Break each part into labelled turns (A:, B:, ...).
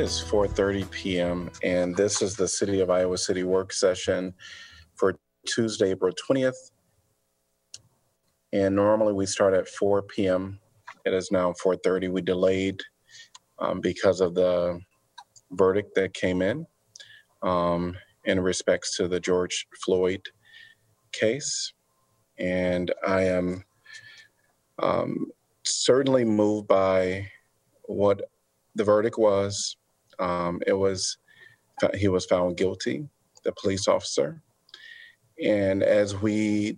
A: Is 4:30 p.m. and this is the City of Iowa City work session for Tuesday, April 20th. And normally we start at 4 p.m. It is now 4:30. We delayed um, because of the verdict that came in um, in respects to the George Floyd case, and I am um, certainly moved by what the verdict was. Um, it was he was found guilty, the police officer, and as we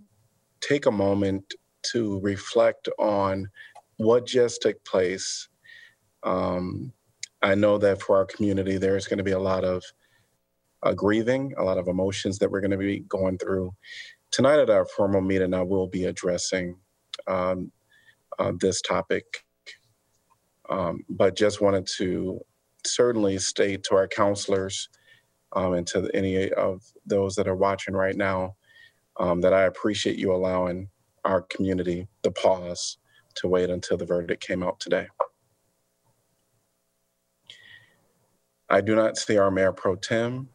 A: take a moment to reflect on what just took place, um, I know that for our community there's going to be a lot of uh, grieving, a lot of emotions that we're going to be going through. Tonight at our formal meeting, I will be addressing um, uh, this topic, um, but just wanted to certainly state to our counselors um, and to any of those that are watching right now um, that I appreciate you allowing our community the pause to wait until the verdict came out today. I do not see our Mayor Pro Tem.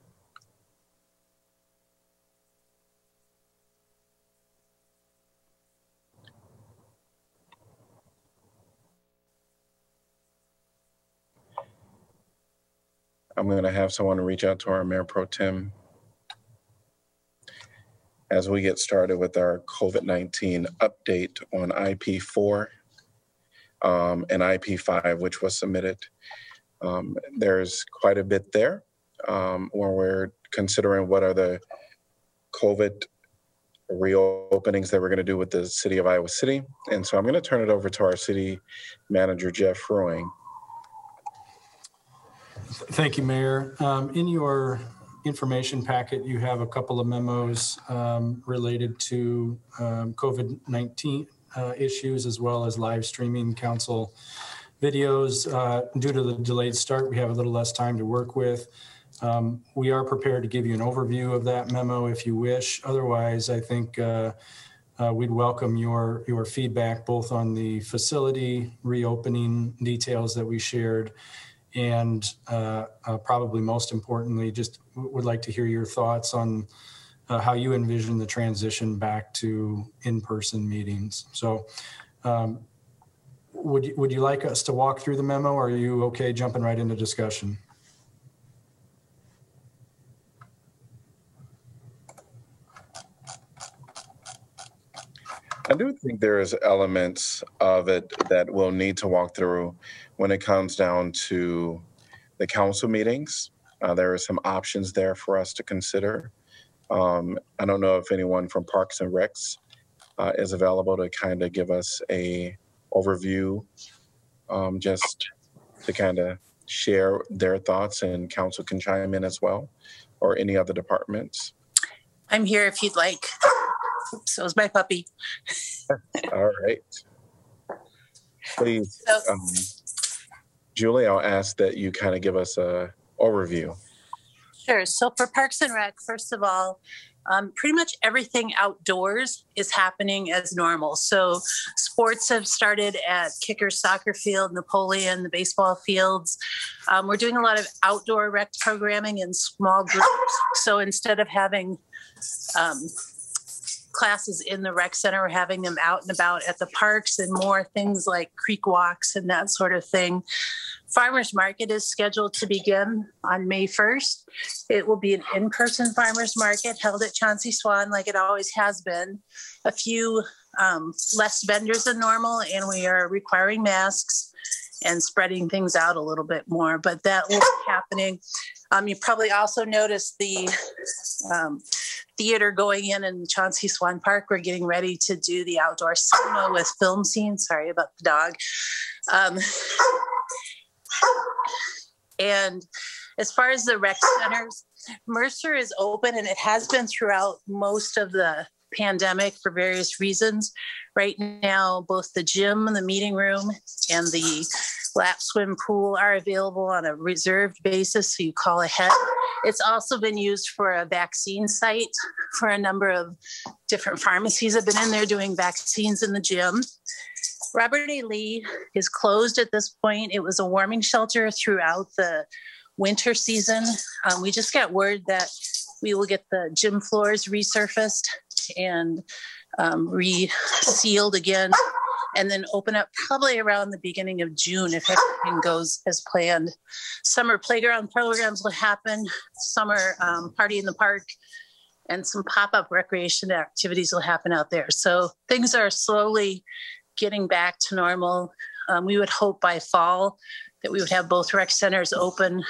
A: I'm going to have someone reach out to our Mayor Pro Tem as we get started with our COVID 19 update on IP4 um, and IP5, which was submitted. Um, there's quite a bit there um, when we're considering what are the COVID reopenings that we're going to do with the city of Iowa City. And so I'm going to turn it over to our city manager, Geoff Fruin,
B: Thank you, Mayor. Um, In your information packet, you have a couple of memos um, related to um, COVID-19 uh, issues as well as live streaming council videos. Uh, Due to the delayed start, we have a little less time to work with. Um, We are prepared to give you an overview of that memo if you wish. Otherwise, I think uh, uh, we'd welcome your, your feedback both on the facility reopening details that we shared and uh, uh, probably most importantly, just w- would like to hear your thoughts on uh, how you envision the transition back to in-person meetings. So um, would, you, would you like us to walk through the memo or are you okay jumping right into discussion?
A: I do think there is elements of it that we'll need to walk through when it comes down to the council meetings. Uh, there are some options there for us to consider. Um, I don't know if anyone from Parks and Recs uh, is available to kind of give us a overview, um, just to kind of share their thoughts, and council can chime in as well, or any other departments.
C: I'm here if you'd like. So is my puppy.
A: All right. Please,
C: So-
A: um, Julie, I'll ask that you kind of give us a overview.
C: Sure. So for Parks and Rec, first of all, um, pretty much everything outdoors is happening as normal. So sports have started at Kicker Soccer Field, Napoleon, the baseball fields. Um, we're doing a lot of outdoor rec programming in small groups. So instead of having um, classes in the rec center, we're having them out and about at the parks and more things like creek walks and that sort of thing. Farmers market is scheduled to begin on May 1st. It will be an in person farmers market held at Chauncey Swan like it always has been. A few um, less vendors than normal, and we are requiring masks and spreading things out a little bit more, but that will be happening. Um, you probably also noticed the um, theater going in in Chauncey Swan Park. We're getting ready to do the outdoor cinema with film scenes. Sorry about the dog. Um, and as far as the rec centers, Mercer is open and it has been throughout most of the pandemic for various reasons. Right now, both the gym, the meeting room, and the lap swim pool are available on a reserved basis, so you call ahead. It's also been used for a vaccine site for a number of different pharmacies have been in there doing vaccines in the gym. Robert A. Lee is closed at this point. It was a warming shelter throughout the winter season. Um, we just got word that we will get the gym floors resurfaced and um, re-sealed again, and then open up probably around the beginning of June if everything goes as planned. Summer playground programs will happen. Summer um, party in the park and some pop-up recreation activities will happen out there. So things are slowly getting back to normal. Um, we would hope by fall that we would have both rec centers open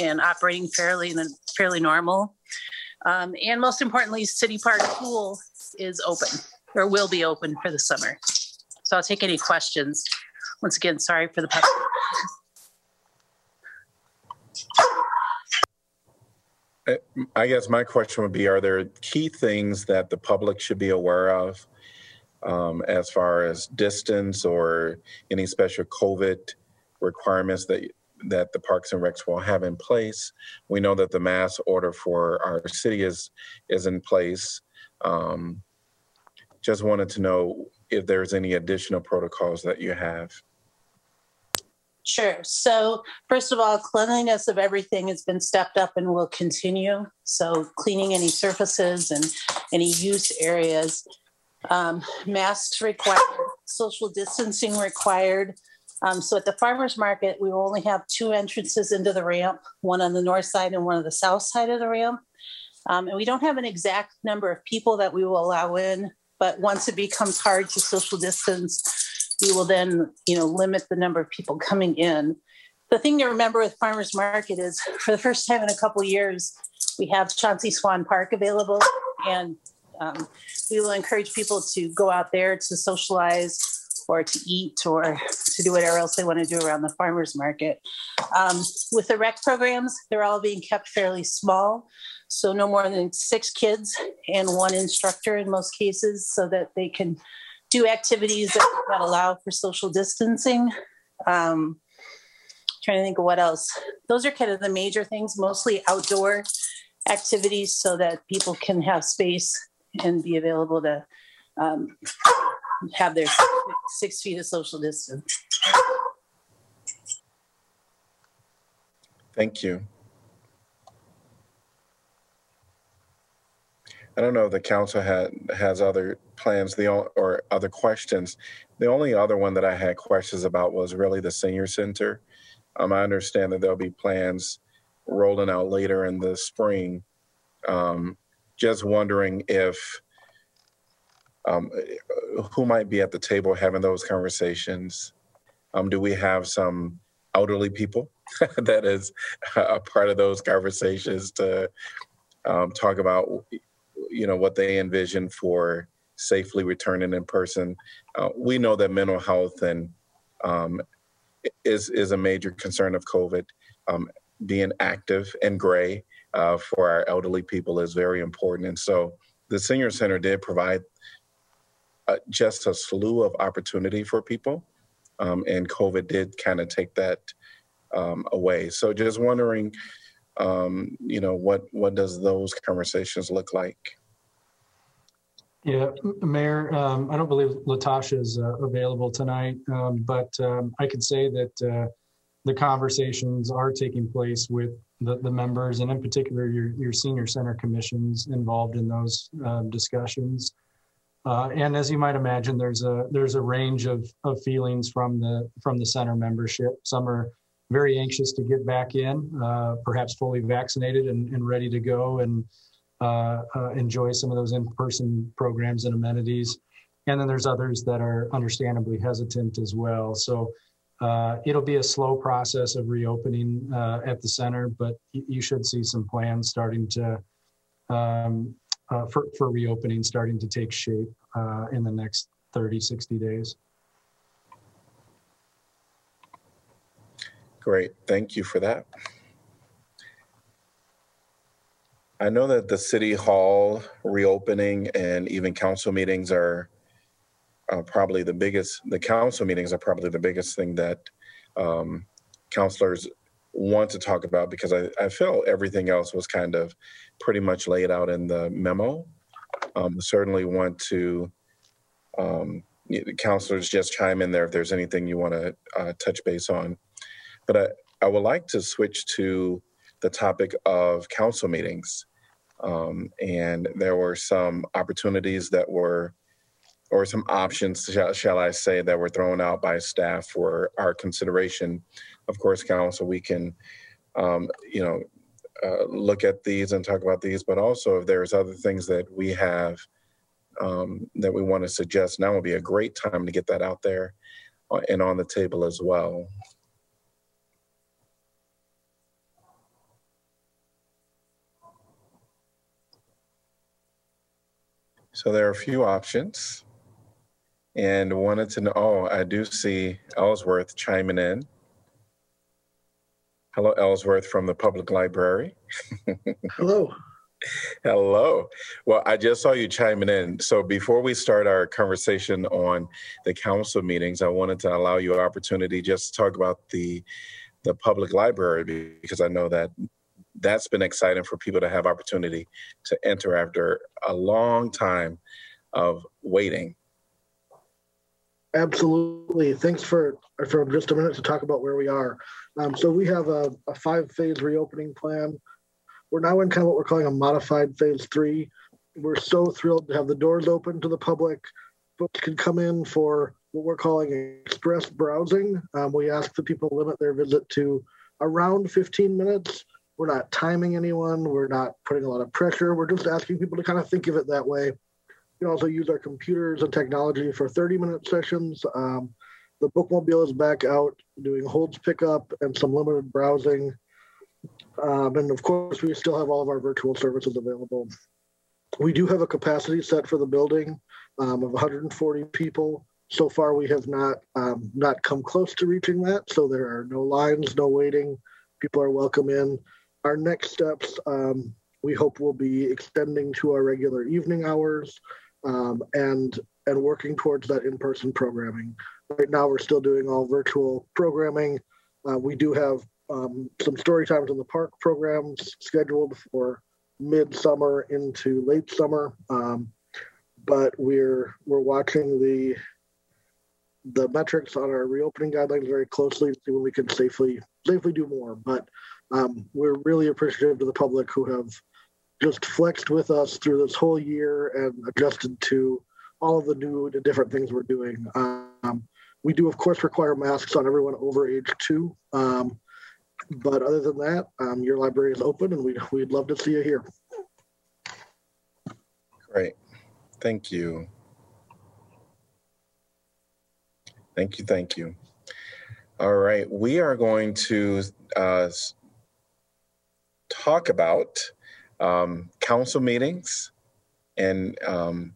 C: and operating fairly and fairly normal. Um, and most importantly, City Park Pool is open or will be open for the summer. So I'll take any questions. Once again, sorry for the pep.
A: I guess my question would be, are there key things that the public should be aware of um, as far as distance or any special COVID requirements that that the Parks and Recs will have in place? We know that the mass order for our city is is in place. Um, just wanted to know if there's any additional protocols that you have.
C: Sure. So, first of all, cleanliness of everything has been stepped up and will continue. So, cleaning any surfaces and any use areas. Um, masks required, social distancing required. Um, so, at the farmers market, we only have two entrances into the ramp one on the north side and one on the south side of the ramp. Um, and we don't have an exact number of people that we will allow in, but once it becomes hard to social distance, we will then, you know, limit the number of people coming in. The thing to remember with farmers market is for the first time in a couple years, we have Chauncey Swan Park available, and um, we will encourage people to go out there to socialize or to eat or to do whatever else they want to do around the farmers market. Um, with the rec programs, they're all being kept fairly small. So, no more than six kids and one instructor in most cases, so that they can do activities that, that allow for social distancing. Um, trying to think of what else. Those are kind of the major things, mostly outdoor activities so that people can have space and be available to um, have their six feet of social distance.
A: Thank you. I don't know if the council had has other plans the or other questions. The only other one that I had questions about was really the senior center. Um, I understand that there'll be plans rolling out later in the spring. Um, just wondering if um, who might be at the table having those conversations. Um, do we have some elderly people that is a part of those conversations to um, talk about you know what they envision for safely returning in person. Uh, we know that mental health and um, is is a major concern of COVID. Um, being active and gray uh, for our elderly people is very important, and so the senior center did provide uh, just a slew of opportunity for people, um, and COVID did kind of take that um, away. So just wondering um, you know, what what does those conversations look like?
B: Yeah, Mayor, um, I don't believe Latasha is uh, available tonight, um, but um, I could say that uh, the conversations are taking place with the, the members, and in particular, your your senior center commissions involved in those um, discussions. Uh, and as you might imagine, there's a there's a range of, of feelings from the from the center membership. Some are very anxious to get back in, uh, perhaps fully vaccinated and, and, ready to go and uh, uh, enjoy some of those in-person programs and amenities. And then there's others that are understandably hesitant as well. So uh, it'll be a slow process of reopening uh, at the center, but you should see some plans starting to um, uh, for, for reopening starting to take shape in the next 30, 60 days.
A: Great, thank you for that. I know that the city hall reopening and even council meetings are uh, probably the biggest, the council meetings are probably the biggest thing that um, councilors want to talk about because I, I feel everything else was kind of pretty much laid out in the memo. Um, certainly want to um, counselors just chime in there if there's anything you want to uh, touch base on. But I, I would like to switch to the topic of council meetings. Um, and there were some opportunities that were, or some options, shall, shall I say, that were thrown out by staff for our consideration. Of course, council, we can, um, you know, uh, look at these and talk about these, but also if there's other things that we have um, that we want to suggest, now would be a great time to get that out there uh, and on the table as well. So there are a few options and wanted to know, oh, I do see Elsworth chiming in. Hello, Elsworth from the Public Library.
D: Hello.
A: Hello. Well, I just saw you chiming in. So before we start our conversation on the council meetings, I wanted to allow you an opportunity just to talk about the the public library because I know that that's been exciting for people to have opportunity to enter after a long time of waiting.
D: Absolutely. Thanks for for just a minute to talk about where we are. Um, so we have a, a five phase reopening plan. We're now in kind of what we're calling a modified phase three. We're so thrilled to have the doors open to the public. Folks can come in for what we're calling express browsing. Um, we ask that people limit their visit to around 15 minutes. We're not timing anyone. We're not putting a lot of pressure. We're just asking people to kind of think of it that way. We can also use our computers and technology for 30 minute sessions. Um, the bookmobile is back out doing holds pickup and some limited browsing. Um, and of course, we still have all of our virtual services available. We do have a capacity set for the building um, of 140 people. So far, we have not um, not come close to reaching that. So there are no lines, no waiting. People are welcome in. Our next steps, um, we hope, will be extending to our regular evening hours um, and and working towards that in-person programming. Right now, we're still doing all virtual programming. Uh, we do have um, some story times in the park programs scheduled for midsummer into late summer, um, but we're we're watching the the metrics on our reopening guidelines very closely to see when we can safely safely do more. But um, we're really appreciative to the public who have just flexed with us through this whole year and adjusted to all of the new the different things we're doing. Um, we do, of course, require masks on everyone over age two. Um, but other than that, um, your library is open and we'd, we'd love to see you here.
A: Great. Thank you. Thank you. Thank you. All right. We are going to uh, talk about um, council meetings and um,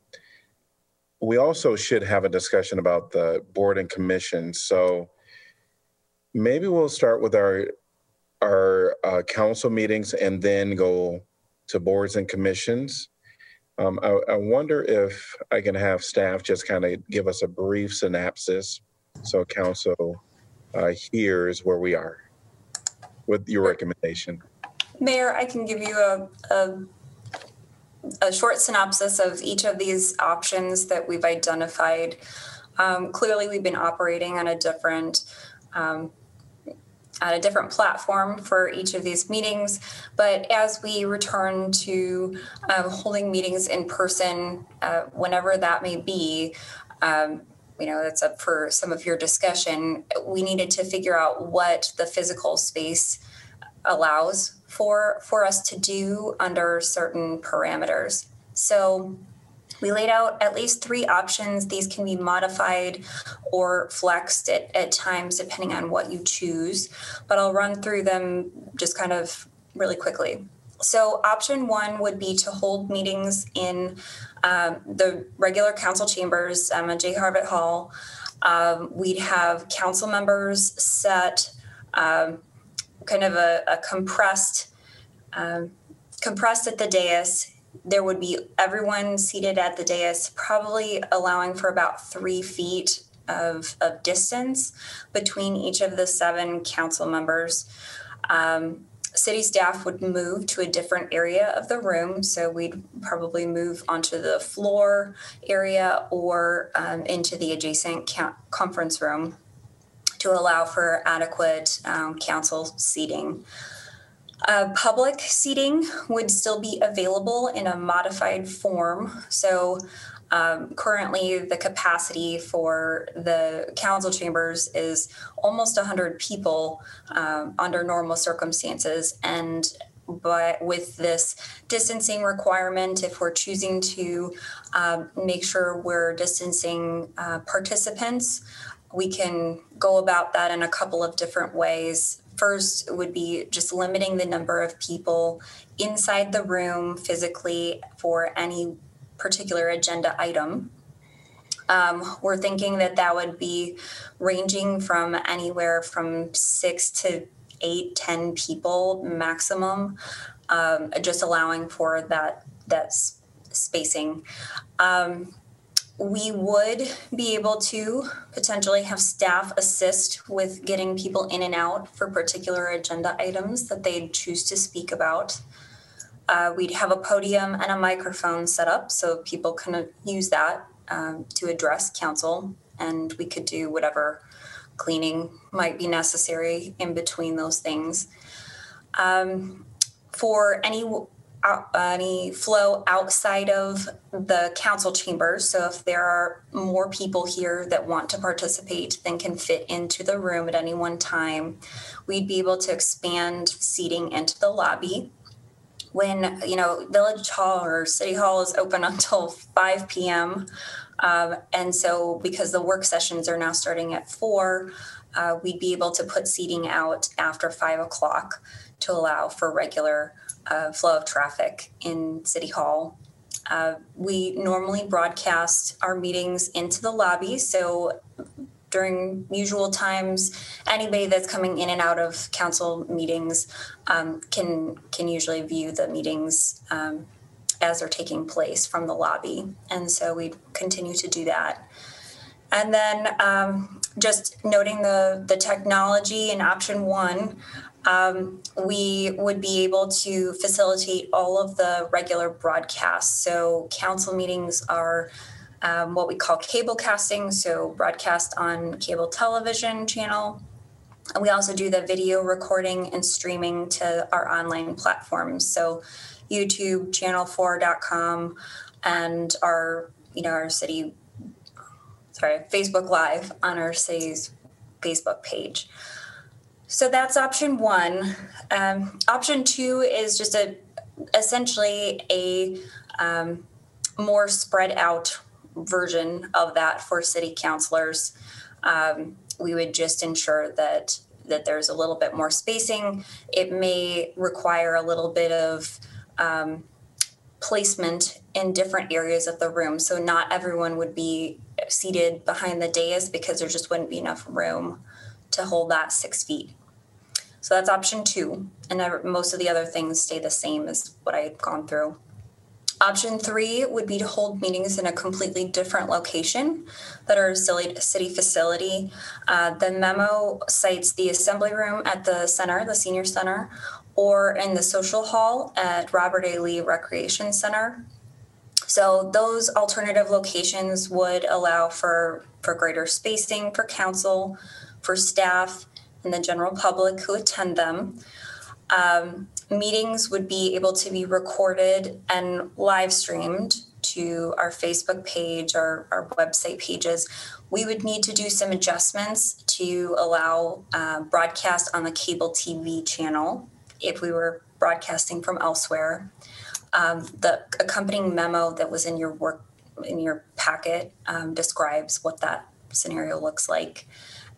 A: we also should have a discussion about the board and commission. So maybe we'll start with our our uh, council meetings and then go to boards and commissions. Um, I, I wonder if I can have staff just kind of give us a brief synopsis so council uh, hears where we are with your recommendation.
E: Mayor, I can give you a, a a short synopsis of each of these options that we've identified. Um, clearly, we've been operating on a different um, on a different platform for each of these meetings. But as we return to um, holding meetings in person, uh, whenever that may be, um, you know, that's up for some of your discussion. We needed to figure out what the physical space allows for for us to do under certain parameters. So we laid out at least three options. These can be modified or flexed at, at times depending on what you choose, but I'll run through them just kind of really quickly. So, option one would be to hold meetings in um, the regular council chambers, um, J. Harvat Hall. Um, we'd have council members set um, kind of a, a compressed um, compressed at the dais there would be everyone seated at the dais probably allowing for about three feet of, of distance between each of the seven council members um, city staff would move to a different area of the room. So we'd probably move onto the floor area or um, into the adjacent conference room to allow for adequate um, council seating. Uh, public seating would still be available in a modified form. So um, currently, the capacity for the council chambers is almost 100 people um, under normal circumstances. And but with this distancing requirement, if we're choosing to um, make sure we're distancing uh, participants, we can go about that in a couple of different ways. First would be just limiting the number of people inside the room physically for any particular agenda item. Um, we're thinking that that would be ranging from anywhere from six to eight, ten people maximum, um, just allowing for that that spacing. Um, we would be able to potentially have staff assist with getting people in and out for particular agenda items that they choose to speak about. Uh, we'd have a podium and a microphone set up so people can uh, use that um, to address council, and we could do whatever cleaning might be necessary in between those things. Um, for any out, any flow outside of the council chambers. So if there are more people here that want to participate than can fit into the room at any one time, we'd be able to expand seating into the lobby. When you know Village Hall or City Hall is open until 5 p.m. Um, and so because the work sessions are now starting at four, uh, we'd be able to put seating out after five o'clock to allow for regular uh, flow of traffic in City Hall. Uh, we normally broadcast our meetings into the lobby, so during usual times, anybody that's coming in and out of council meetings um, can can usually view the meetings um, as they're taking place from the lobby, and so we continue to do that. And then um, just noting the the technology in option one, um, we would be able to facilitate all of the regular broadcasts. So council meetings are um, what we call cable casting, so broadcast on cable television channel. And we also do the video recording and streaming to our online platforms. So YouTube, channel4.com, and our, you know, our city, sorry, Facebook Live on our city's Facebook page. So that's option one. Um, option two is just a essentially a um, more spread out version of that for city councilors. Um, we would just ensure that that there's a little bit more spacing. It may require a little bit of um, placement in different areas of the room. So not everyone would be seated behind the dais because there just wouldn't be enough room to hold that six feet. So that's option two. And I, most of the other things stay the same as what I had gone through. Option three would be to hold meetings in a completely different location that are a city facility. Uh, the memo cites the assembly room at the center, the senior center, or in the social hall at Robert A. Lee Recreation Center. So those alternative locations would allow for, for greater spacing for council, for staff, and the general public who attend them. Um, meetings would be able to be recorded and live streamed to our Facebook page, our, our website pages. We would need to do some adjustments to allow uh, broadcast on the cable TV channel if we were broadcasting from elsewhere. Um, the accompanying memo that was in your work in your packet um, describes what that scenario looks like.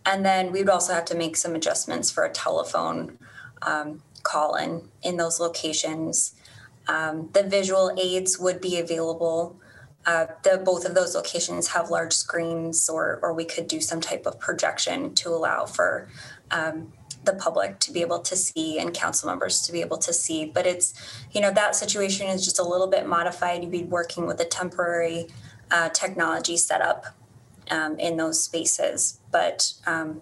E: And then we would also have to make some adjustments for a telephone um, call in in those locations. Um, the visual aids would be available. Uh, the, both of those locations have large screens, or, or we could do some type of projection to allow for um, the public to be able to see and council members to be able to see. But it's, you know, that situation is just a little bit modified. You'd be working with a temporary uh, technology setup um, in those spaces, but um,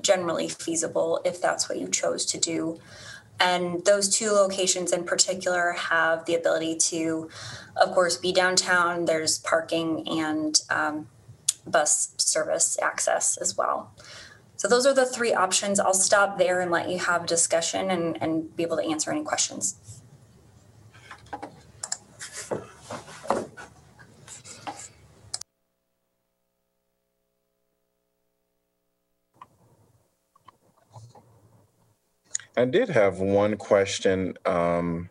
E: generally feasible if that's what you chose to do. And those two locations in particular have the ability to, of course, be downtown. There's parking and um, bus service access as well. So those are the three options. I'll stop there and let you have a discussion and, and be able to answer any questions.
A: I did have one question. Um,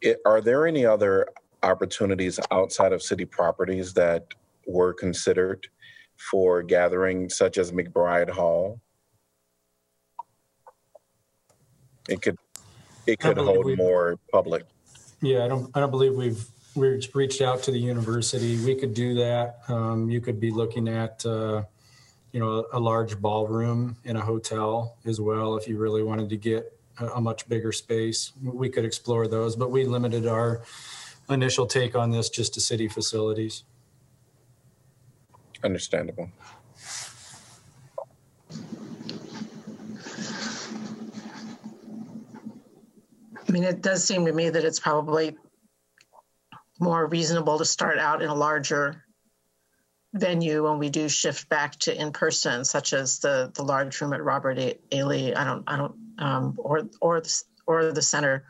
A: it, are there any other opportunities outside of city properties that were considered for gathering, such as McBride Hall? It could, it could hold
B: we-
A: more public.
B: Yeah, I don't, I don't believe we've, we've reached out to the university. We could do that. Um, you could be looking at, uh, you know, a large ballroom in a hotel as well, if you really wanted to get a, a much bigger space. We could explore those, but we limited our initial take on this just to city facilities.
A: Understandable.
F: I mean, it does seem to me that it's probably more reasonable to start out in a larger venue when we do shift back to in person, such as the the large room at Robert A. Lee. I don't, I don't, um, or or the, or the center,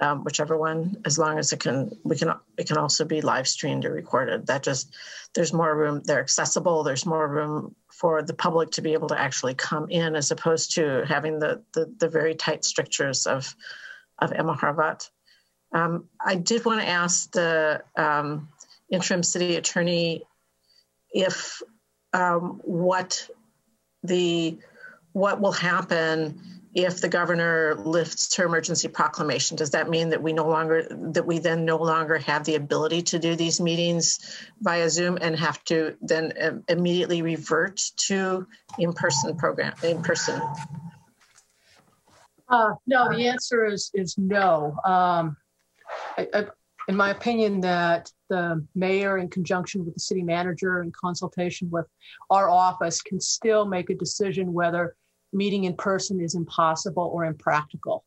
F: um, whichever one. As long as it can, we can, it can also be live streamed or recorded. That just there's more room. They're accessible. There's more room for the public to be able to actually come in, as opposed to having the the, the very tight strictures of of Emma Harvat. Um, I did want to ask the um, interim city attorney if um, what the what will happen if the governor lifts her emergency proclamation. Does that mean that we no longer that we then no longer have the ability to do these meetings via Zoom and have to then um, immediately revert to in-person program in person?
G: Uh, no, the answer is, is no. Um, I, I, in my opinion, that the mayor, in conjunction with the city manager, in consultation with our office, can still make a decision whether meeting in person is impossible or impractical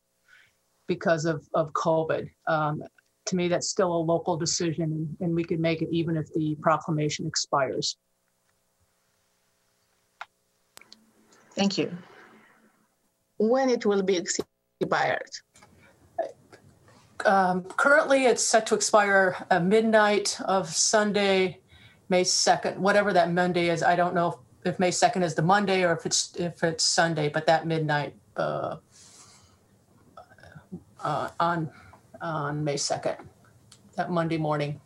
G: because of, of COVID. Um, to me, that's still a local decision, and, and we could make it even if the proclamation expires.
F: Thank you. When it will be expired?
G: Um, currently, it's set to expire at midnight of Sunday, May 2nd, whatever that Monday is. I don't know if May 2nd is the Monday or if it's if it's Sunday, but that midnight uh, uh, on on May 2nd, that Monday morning.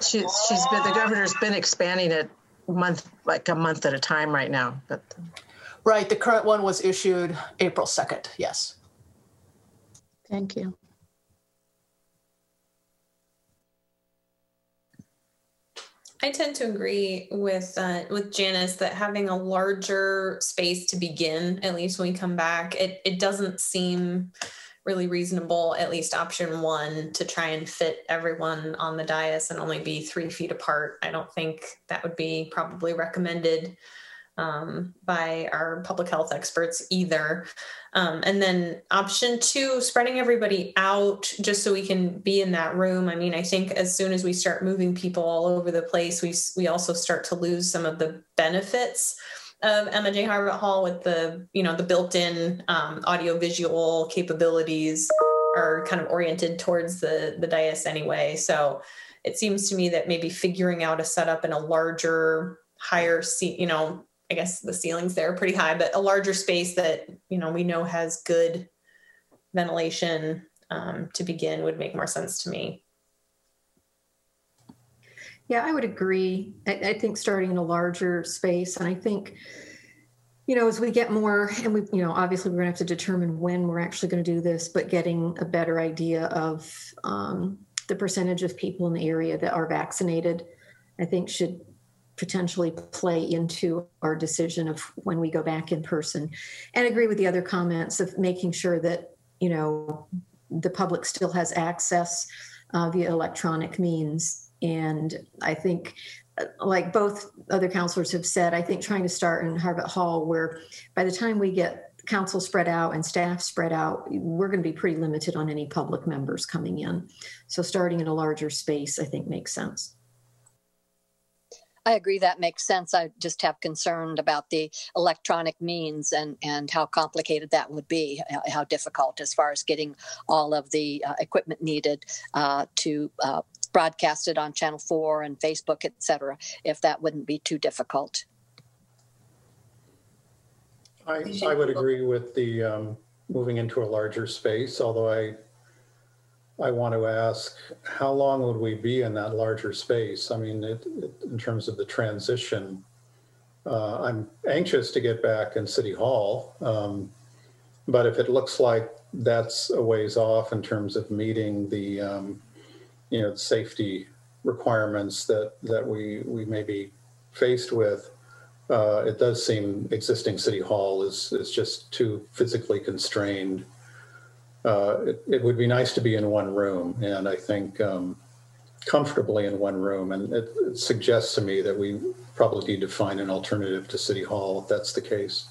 F: She's she's been the governor's been expanding it month like a month at a time right now. But
G: Right, the current one was issued April 2nd. Yes.
F: Thank you.
H: I tend to agree with uh, with Janice that having a larger space to begin, at least when we come back, it it doesn't seem really reasonable. At least option one to try and fit everyone on the dais and only be three feet apart. I don't think that would be probably recommended um, by our public health experts either. Um, and then option two, spreading everybody out just so we can be in that room. I mean, I think as soon as we start moving people all over the place, we we also start to lose some of the benefits of Emma J. Harvat Hall with the you know the built-in um, audio-visual capabilities are kind of oriented towards the the dais anyway. So it seems to me that maybe figuring out a setup in a larger, higher seat, you know, I guess the ceilings there are pretty high, but a larger space that you know we know has good ventilation um, to begin would make more sense to me.
I: Yeah, I would agree. I, I think starting in a larger space, and I think, you know, as we get more, and we, you know, obviously we're going to have to determine when we're actually going to do this, but getting a better idea of um, the percentage of people in the area that are vaccinated, I think should potentially play into our decision of when we go back in person. And agree with the other comments of making sure that, you know, the public still has access uh, via electronic means. And I think like both other counselors have said, I think trying to start in Harvat Hall, where by the time we get council spread out and staff spread out, we're going to be pretty limited on any public members coming in. So starting in a larger space, I think makes sense.
J: I agree that makes sense. I just have concerned about the electronic means and, and how complicated that would be, how, difficult as far as getting all of the uh, equipment needed uh, to uh, broadcast it on Channel 4 and Facebook, et cetera, if that wouldn't be too difficult.
K: I, I would agree with the um, moving into a larger space, although I, I want to ask, how long would we be in that larger space? I mean, it, it, in terms of the transition, uh, I'm anxious to get back in City Hall. Um, but if it looks like that's a ways off in terms of meeting the, um, you know, safety requirements that, that we, we may be faced with, uh, it does seem existing city hall is is just too physically constrained. Uh, it, it, would be nice to be in one room, and I think um, comfortably in one room. And it, it, suggests to me that we probably need to find an alternative to city hall if that's the case.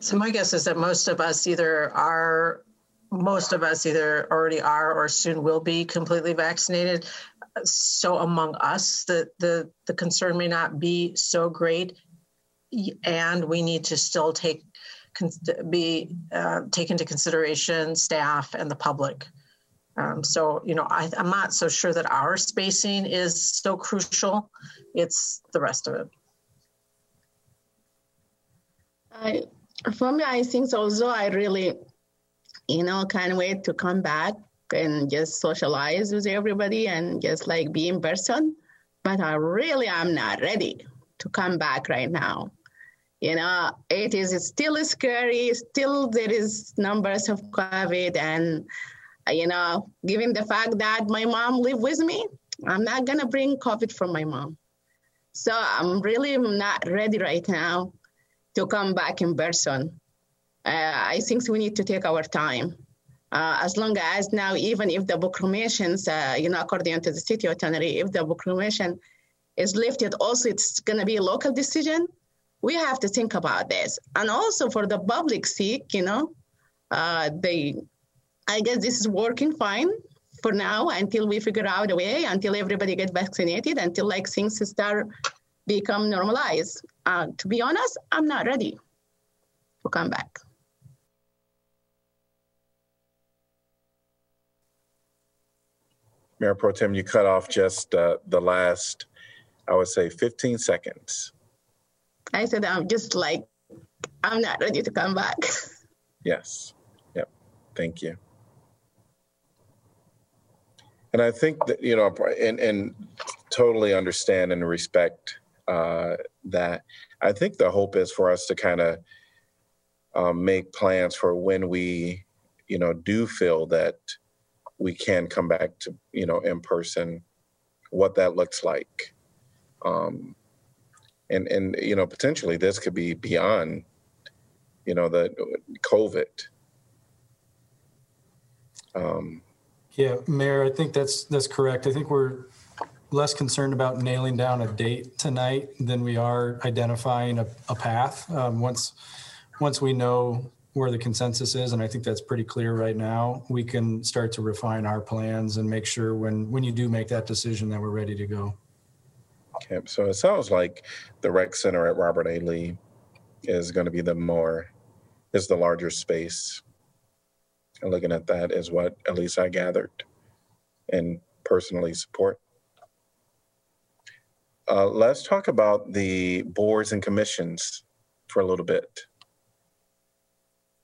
F: So my guess is that most of us either are most of us either already are or soon will be completely vaccinated so among us the the the concern may not be so great and we need to still take be uh, take into consideration staff and the public um, so you know I, i'm not so sure that our spacing is so crucial it's the rest of it
L: I, for me i think so also i really you know can't wait to come back and just socialize with everybody and just like be in person. But I really am not ready to come back right now. You know, it is still scary. Still, there is numbers of COVID, and you know, given the fact that my mom live with me, I'm not gonna bring COVID from my mom. So I'm really not ready right now to come back in person. Uh, I think we need to take our time uh, as long as now, even if the proclamations, uh, you know, according to the city attorney, if the proclamation is lifted, also it's going to be a local decision. We have to think about this, and also for the public sake, you know, uh, they, I guess this is working fine for now until we figure out a way, until everybody gets vaccinated, until like things start become normalized. Uh, to be honest, I'm not ready to come back.
A: Mayor Pro Tem, you cut off just uh, the last, I would say, 15 seconds.
L: I said, I'm just like, I'm not ready to come back.
A: Yes. Yep. Thank you. And I think that, you know, and, and totally understand and respect uh, that. I think the hope is for us to kind of um, make plans for when we, you know, do feel that we can come back to you know in person what that looks like um and and you know potentially this could be beyond you know the covid.
B: Um yeah mayor i think that's that's correct. I think we're less concerned about nailing down a date tonight than we are identifying a, a path. Um, once once we know where the consensus is, and I think that's pretty clear right now, we can start to refine our plans and make sure when, when you do make that decision that we're ready to go.
A: So it sounds like the rec center at Robert A. Lee is going to be the more, is the larger space. And looking at that is what at least I gathered and personally support. Uh, let's talk about the boards and commissions for a little bit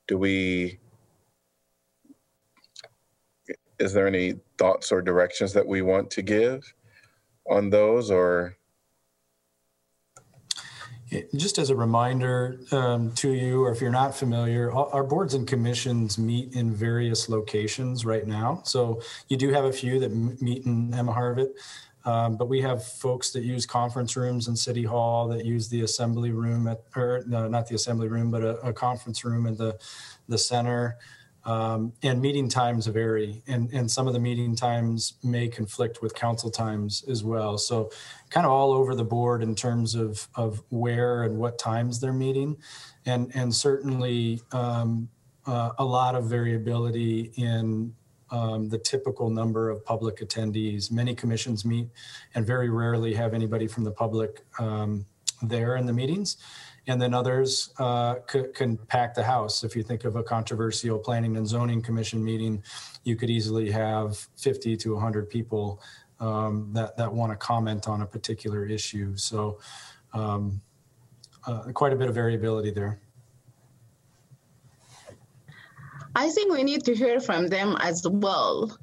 A: do we is there any thoughts or directions that we want to give on those or
B: just as a reminder um, to you, or if you're not familiar, our boards and commissions meet in various locations right now. So you do have a few that meet in Emma Harvat, um, but we have folks that use conference rooms in City Hall that use the assembly room at, or no, not the assembly room, but a, a conference room in the, the center. Um, and meeting times vary, and, and some of the meeting times may conflict with council times as well. So, kind of all over the board in terms of, of where and what times they're meeting. And, and certainly um, uh, a lot of variability in um, the typical number of public attendees. Many commissions meet and very rarely have anybody from the public um, there in the meetings. And then others uh, c- can pack the house. If you think of a controversial planning and zoning commission meeting, you could easily have 50 to 100 people um, that, that want to comment on a particular issue. So um, uh, quite a bit of variability there.
L: I think we need to hear from them as well.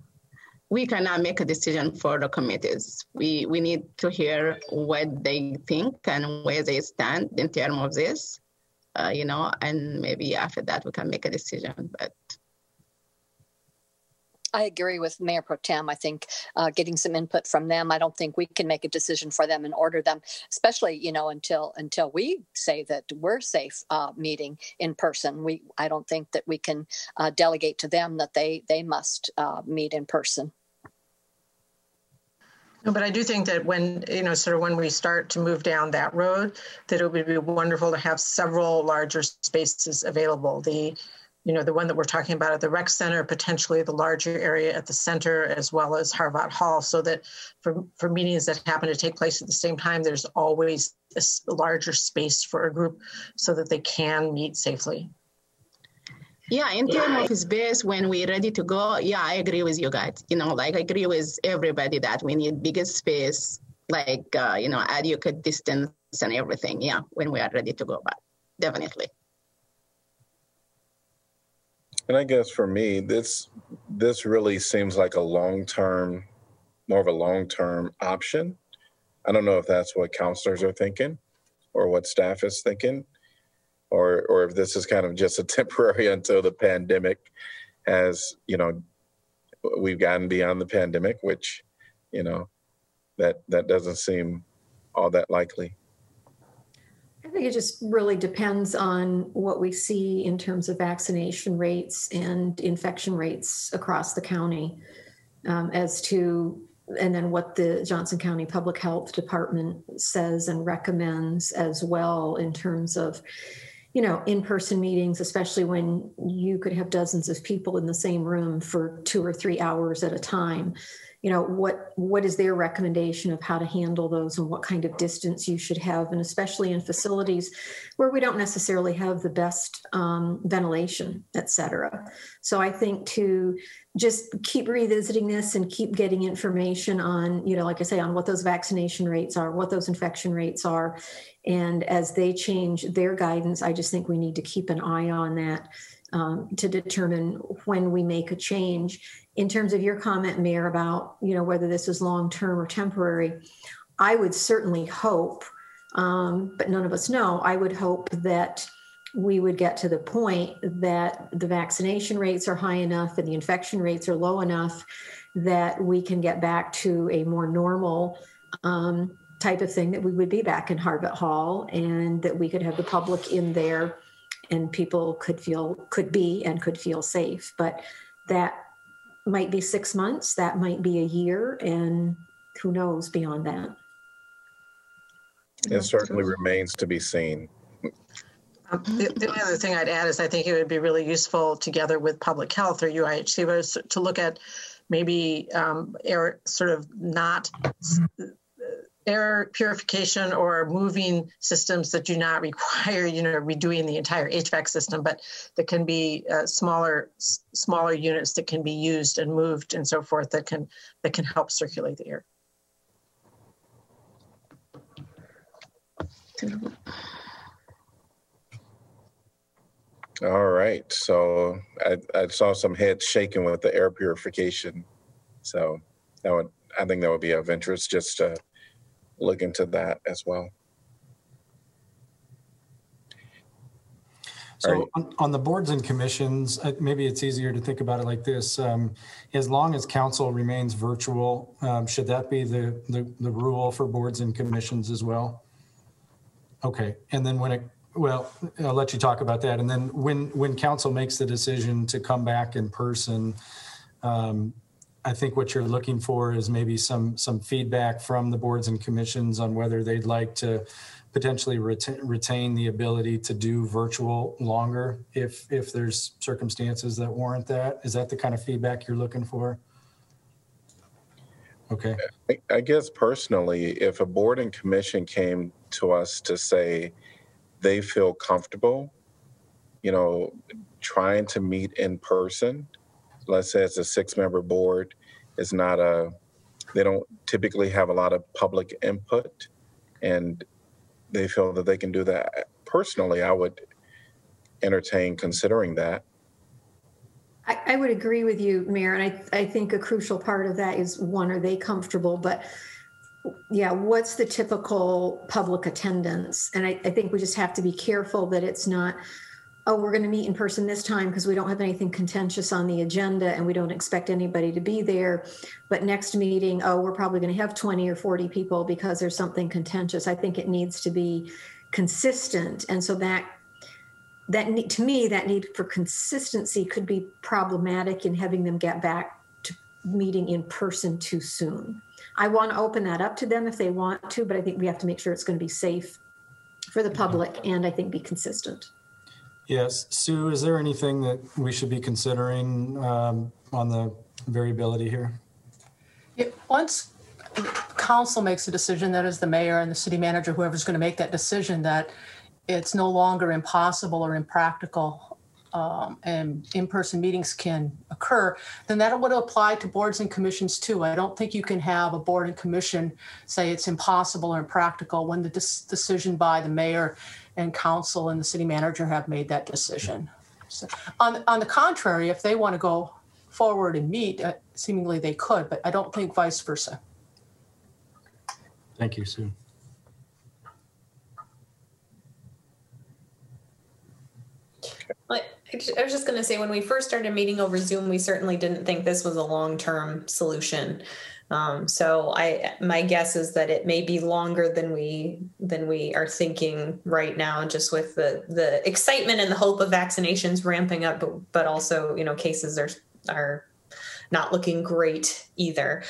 L: We cannot make a decision for the committees. We we need to hear what they think and where they stand in terms of this, uh, you know, and maybe after that we can make a decision. But
J: I agree with Mayor Pro Tem. I think uh, getting some input from them. I don't think we can make a decision for them and order them, especially you know until until we say that we're safe uh, meeting in person. We I don't think that we can uh, delegate to them that they they must uh, meet in person.
F: But I do think that when, you know, sort of when we start to move down that road, that it would be wonderful to have several larger spaces available. The, you know, the one that we're talking about at the rec center, potentially the larger area at the center, as well as Harvat Hall, so that for, for meetings that happen to take place at the same time, there's always a larger space for a group so that they can meet safely.
L: Yeah, in terms of space, when we're ready to go, yeah, I agree with you guys. You know, like I agree with everybody that we need bigger space, like uh, you know, adequate distance and everything. Yeah, when we are ready to go, but definitely.
A: And I guess for me, this this really seems like a long term, more of a long term option. I don't know if that's what counselors are thinking, or what staff is thinking, or or if this is kind of just a temporary until the pandemic has you know we've gotten beyond the pandemic, which you know that that doesn't seem all that likely.
I: I think it just really depends on what we see in terms of vaccination rates and infection rates across the county um, as to, and then what the Johnson County Public Health Department says and recommends as well in terms of, you know, in person meetings, especially when you could have dozens of people in the same room for two or three hours at a time you know what what is their recommendation of how to handle those and what kind of distance you should have? And especially in facilities where we don't necessarily have the best um, ventilation et cetera. So i think to just keep revisiting this and keep getting information on you know like i say on what those vaccination rates are what those infection rates are. And as they change their guidance i just think we need to keep an eye on that um, to determine when we make a change in terms of your comment, Mayor, about you know whether this is long term or temporary, I would certainly hope, um, but none of us know. I would hope that we would get to the point that the vaccination rates are high enough and the infection rates are low enough that we can get back to a more normal um, type of thing that we would be back in Harvat Hall and that we could have the public in there and people could feel could be and could feel safe but that might be six months, that might be a year, and who knows beyond that.
A: It certainly remains to be seen.
F: Um, The, the only other thing I'd add is I think it would be really useful together with public health or UIHC was to look at maybe um, air sort of not air purification or moving systems that do not require you know redoing the entire HVAC system, but that can be uh, smaller s- smaller units that can be used and moved and so forth that can that can help circulate the air.
A: All right. So I, I saw some heads shaking with the air purification. So that would I think that would be of interest just to look into that as well.
B: So on, on the boards and commissions, uh, maybe it's easier to think about it like this. Um, as long as council remains virtual, um, should that be the, the, the rule for boards and commissions as well? Okay, and then when it, well, I'll let you talk about that. And then when, when council makes the decision to come back in person, um, I think what you're looking for is maybe some, some feedback from the boards and commissions on whether they'd like to potentially retain, retain the ability to do virtual longer if, if there's circumstances that warrant that. Is that the kind of feedback you're looking for? Okay.
A: I- I guess personally, if a board and commission came to us to say they feel comfortable, you know, trying to meet in person, let's say it's a six-member board, It's not a, they don't typically have a lot of public input, and they feel that they can do that. Personally, I would entertain considering that.
I: I, I would agree with you, Mayor, and I, I think a crucial part of that is one, are they comfortable? But yeah, what's the typical public attendance? And I, I think we just have to be careful that it's not, oh, we're going to meet in person this time because we don't have anything contentious on the agenda and we don't expect anybody to be there. But next meeting, oh, we're probably going to have 20 or 40 people because there's something contentious. I think it needs to be consistent. And so that that need, to me that need for consistency could be problematic in having them get back to meeting in person too soon i want to open that up to them if they want to but i think we have to make sure it's going to be safe for the public and i think be consistent
B: Yes. Sue, is there anything that we should be considering um, on the variability here?
G: Once council makes a decision, that is the mayor and the city manager, whoever's going to make that decision, that it's no longer impossible or impractical um, and in-person meetings can occur, then that would apply to boards and commissions too. I don't think you can have a board and commission say it's impossible or impractical when the decision by the mayor and council and the city manager have made that decision. So, on, on the contrary, if they want to go forward and meet, uh, seemingly they could, but I don't think vice versa.
B: Thank you, Sue.
H: Like, I ju- I was just going to say, when we first started meeting over Zoom, we certainly didn't think this was a long-term solution. Um, so I, my guess is that it may be longer than we than we are thinking right now, just with the the excitement and the hope of vaccinations ramping up, but but also you know cases are are not looking great either.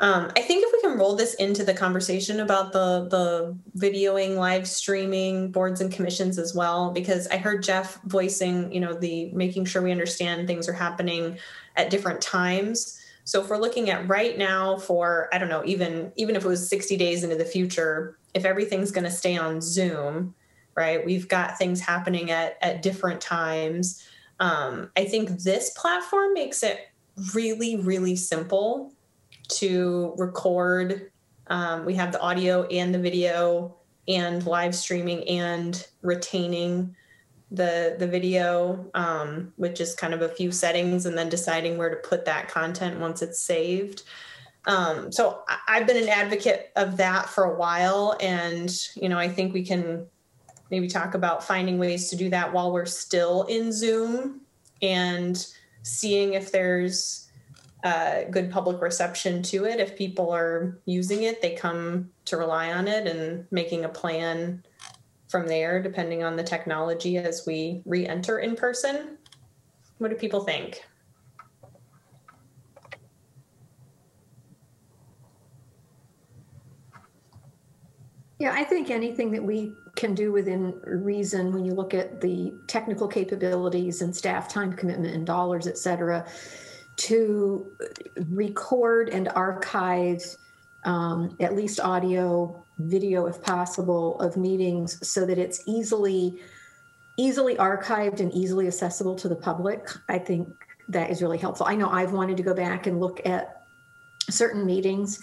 H: Um, I think if we can roll this into the conversation about the the videoing, live streaming, boards and commissions as well, because I heard Geoff voicing, you know, the making sure we understand things are happening at different times. So if we're looking at right now for I don't know, even even if it was 60 days into the future, if everything's going to stay on Zoom, right? We've got things happening at at different times. Um, I think this platform makes it really, really simple to record. Um, we have the audio and the video and live streaming and retaining the the video um, with just kind of a few settings and then deciding where to put that content once it's saved. Um, so I've been an advocate of that for a while, and you know I think we can maybe talk about finding ways to do that while we're still in Zoom and seeing if there's uh, good public reception to it. If people are using it, they come to rely on it and making a plan from there, depending on the technology as we re enter in person. What do people think?
I: Yeah, I think anything that we can do within reason, when you look at the technical capabilities and staff time commitment and dollars, et cetera, to record and archive um, at least audio, video, if possible, of meetings so that it's easily easily archived and easily accessible to the public. I think that is really helpful. I know I've wanted to go back and look at certain meetings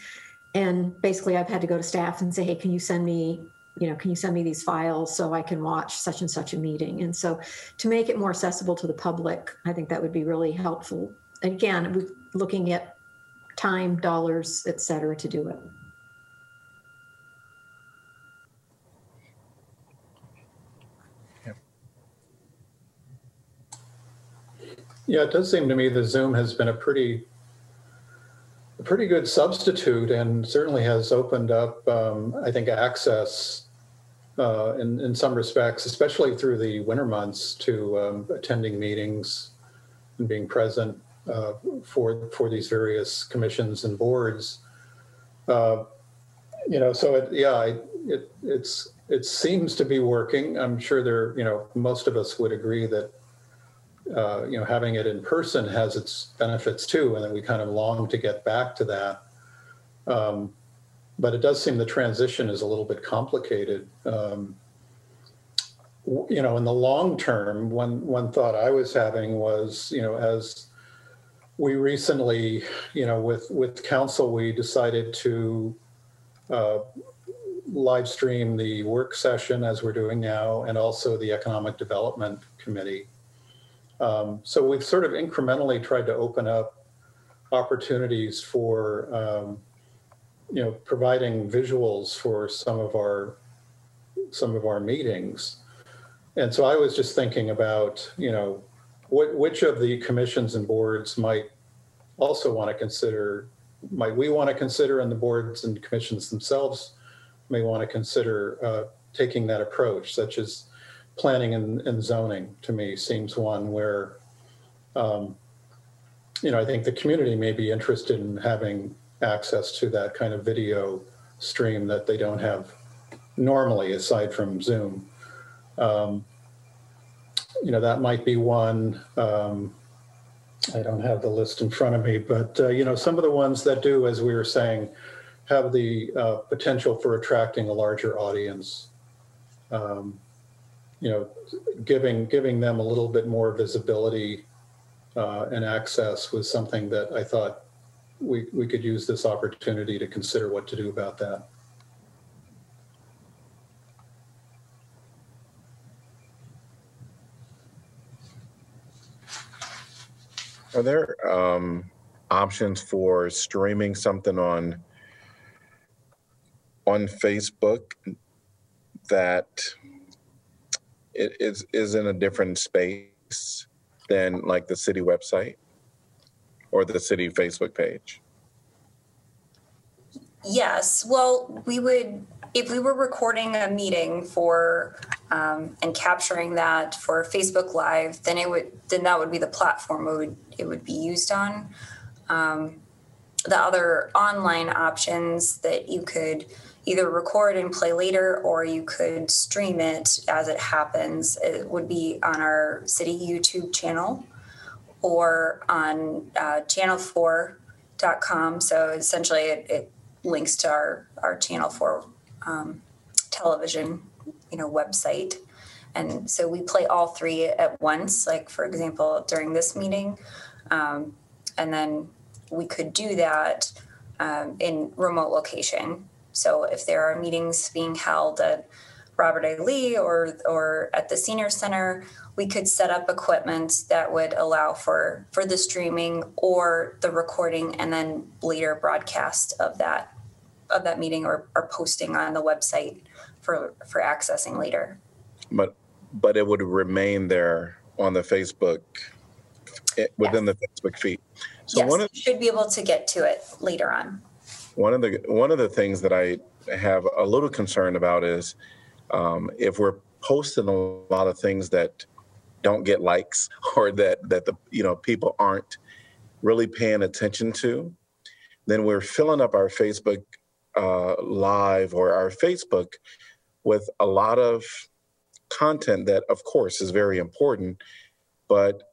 I: and basically I've had to go to staff and say, hey, can you send me, you know, can you send me these files so I can watch such and such a meeting? And so to make it more accessible to the public, I think that would be really helpful. And again, looking at time, dollars, et cetera, to do it.
K: Yeah, it does seem to me that Zoom has been a pretty, a pretty good substitute and certainly has opened up, um, I think, access uh, in, in some respects, especially through the winter months, to um, attending meetings and being present uh, for for these various commissions and boards. Uh, you know, so it, yeah, it, it it's it seems to be working. I'm sure there, you know, most of us would agree that uh, you know having it in person has its benefits too, and that we kind of long to get back to that. Um, but it does seem the transition is a little bit complicated. Um, you know, in the long term, one one thought I was having was, you know, as we recently, you know, with with council, we decided to uh, live stream the work session as we're doing now, and also the economic development committee. Um, so we've sort of incrementally tried to open up opportunities for um, you know, providing visuals for some of our some of our meetings. And so I was just thinking about, you know, which of the commissions and boards might also want to consider, might we want to consider, and the boards and commissions themselves may want to consider uh, taking that approach, such as planning and, and, zoning. To me, seems one where, um, you know, I think the community may be interested in having access to that kind of video stream that they don't have normally aside from Zoom. Um, you know, that might be one. Um, I don't have the list in front of me, but uh, you know, some of the ones that do, as we were saying, have the uh, potential for attracting a larger audience. Um, you know, giving giving them a little bit more visibility uh, and access was something that I thought we, we could use this opportunity to consider what to do about that.
A: Are there um, options for streaming something on on Facebook that it is is in a different space than like the city website? or the city Facebook page?
E: Yes. Well, we would, if we were recording a meeting for um, and capturing that for Facebook Live, then it would then that would be the platform it would it would be used on. Um, the other online options that you could either record and play later or you could stream it as it happens it would be on our city youtube channel or on uh, channel4.com. So essentially, it, it, links to our, our Channel 4 um, television, you know, website. And so we play all three at once, like for example, during this meeting. Um, and then we could do that um, in remote location. So if there are meetings being held at Robert A. Lee or or at the senior center, we could set up equipment that would allow for for the streaming or the recording and then later broadcast of that of that meeting or, or posting on the website for for accessing later.
A: But but it would remain there on the Facebook eh, within yes. the Facebook feed.
E: So yes, one of, you should be able to get to it later on.
A: One of the one of the things that I have a little concern about is um, if we're posting a lot of things that don't get likes or that that the you know people aren't really paying attention to, then we're filling up our Facebook uh, live or our Facebook with a lot of content that, of course, is very important, but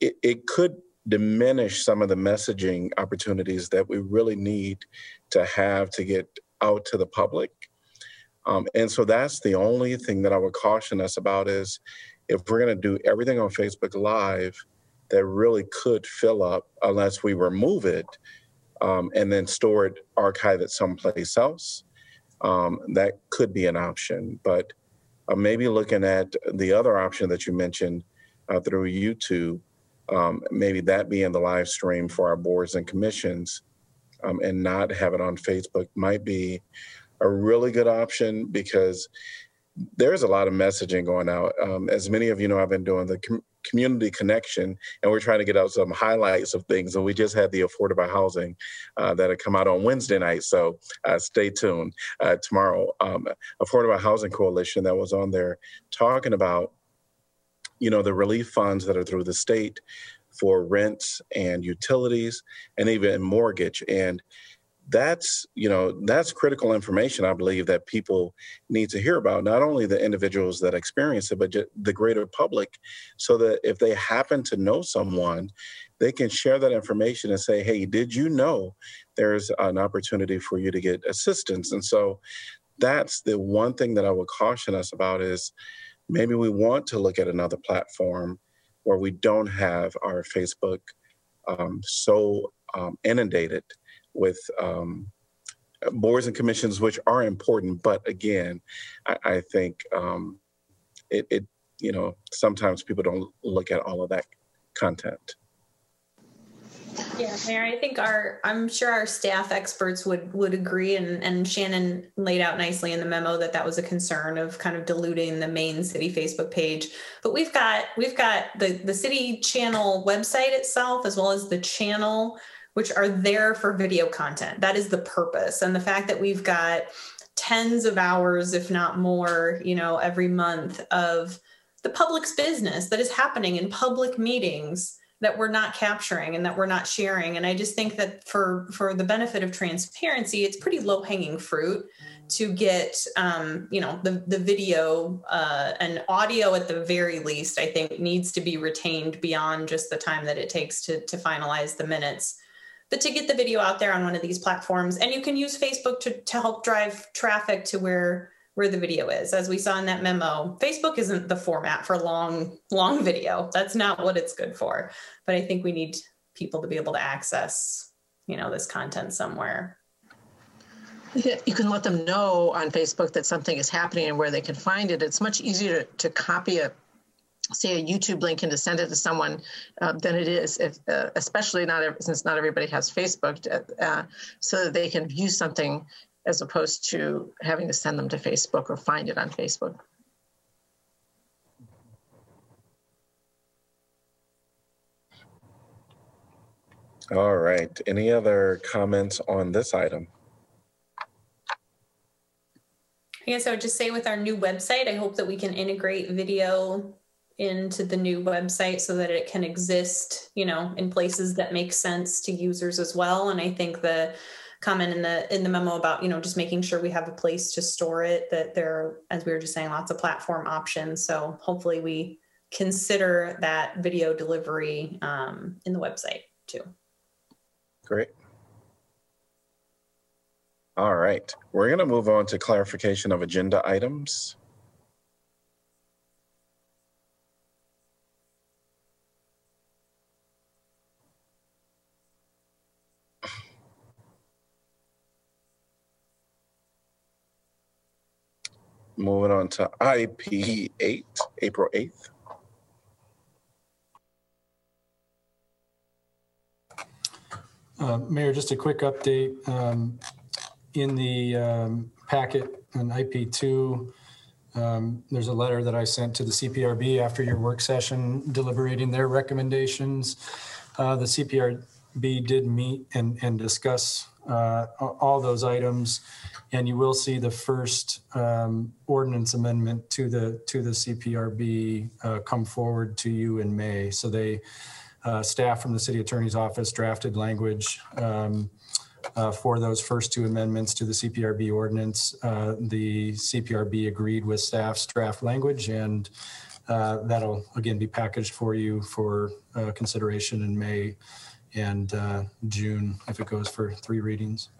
A: it, it could diminish some of the messaging opportunities that we really need to have to get out to the public. Um, and so that's the only thing that I would caution us about is if we're going to do everything on Facebook Live, that really could fill up unless we remove it um, and then store it, archive it someplace else. Um, that could be an option. But uh, maybe looking at the other option that you mentioned uh, through YouTube, um, maybe that being the live stream for our boards and commissions um, and not have it on Facebook might be a really good option because there's a lot of messaging going out. Um, as many of you know, I've been doing the com- community connection, and we're trying to get out some highlights of things. And we just had the affordable housing uh, that had come out on Wednesday night, so uh, stay tuned. Uh, tomorrow, um, Affordable Housing Coalition that was on there talking about, you know, the relief funds that are through the state for rents and utilities and even mortgage. And that's you know that's critical information i believe that people need to hear about not only the individuals that experience it but the greater public so that if they happen to know someone they can share that information and say hey did you know there's an opportunity for you to get assistance? And so that's the one thing that i would caution us about is maybe we want to look at another platform where we don't have our facebook um, so um, inundated with um, boards and commissions, which are important. But again, I, I think um, it, it, you know, sometimes people don't look at all of that content.
H: Yeah, Mayor, I think our I'm sure our staff experts would would agree and and Shannon laid out nicely in the memo that that was a concern of kind of diluting the main city Facebook page. But we've got we've got the the city channel website itself as well as the channel which are there for video content. That is the purpose. And the fact that we've got tens of hours, if not more, you know, every month of the public's business that is happening in public meetings that we're not capturing and that we're not sharing. And i just think that for for the benefit of transparency it's pretty low hanging fruit to get um, you know the the video uh, and audio at the very least i think needs to be retained beyond just the time that it takes to to finalize the minutes. But to get the video out there on one of these platforms and you can use facebook to, to help drive traffic to where where the video is. As we saw in that memo facebook isn't the format for long long video. That's not what it's good for. But i think we need people to be able to access you know this content somewhere.
F: You can let them know on facebook that something is happening and where they can find it. It's much easier to, to copy a say a YouTube link and to send it to someone uh, than it is, if, uh, especially not since not everybody has Facebook, uh, uh, so that they can view something as opposed to having to send them to Facebook or find it on Facebook.
A: All right. Any other comments on this item?
H: I guess I would just say with our new website, I hope that we can integrate video into the new website so that it can exist, you know, in places that make sense to users as well. And I think the comment in the in the memo about, you know, just making sure we have a place to store it, that there are, as we were just saying, lots of platform options. So hopefully we consider that video delivery um, in the website too.
A: Great. All right, we're going to move on to clarification of agenda items. Moving on to IP 8, April 8th.
B: Uh, Mayor, just a quick update. Um, in the um, packet on IP2, um, there's a letter that I sent to the CPRB after your work session deliberating their recommendations. Uh, the CPRB did meet and, and discuss uh, all those items and you will see the first um, ordinance amendment to the to the CPRB uh, come forward to you in May. So they uh, staff from the city attorney's office drafted language um, uh, for those first two amendments to the CPRB ordinance. Uh, the CPRB agreed with staff's draft language and uh, that'll again be packaged for you for consideration in May and June if it goes for three readings.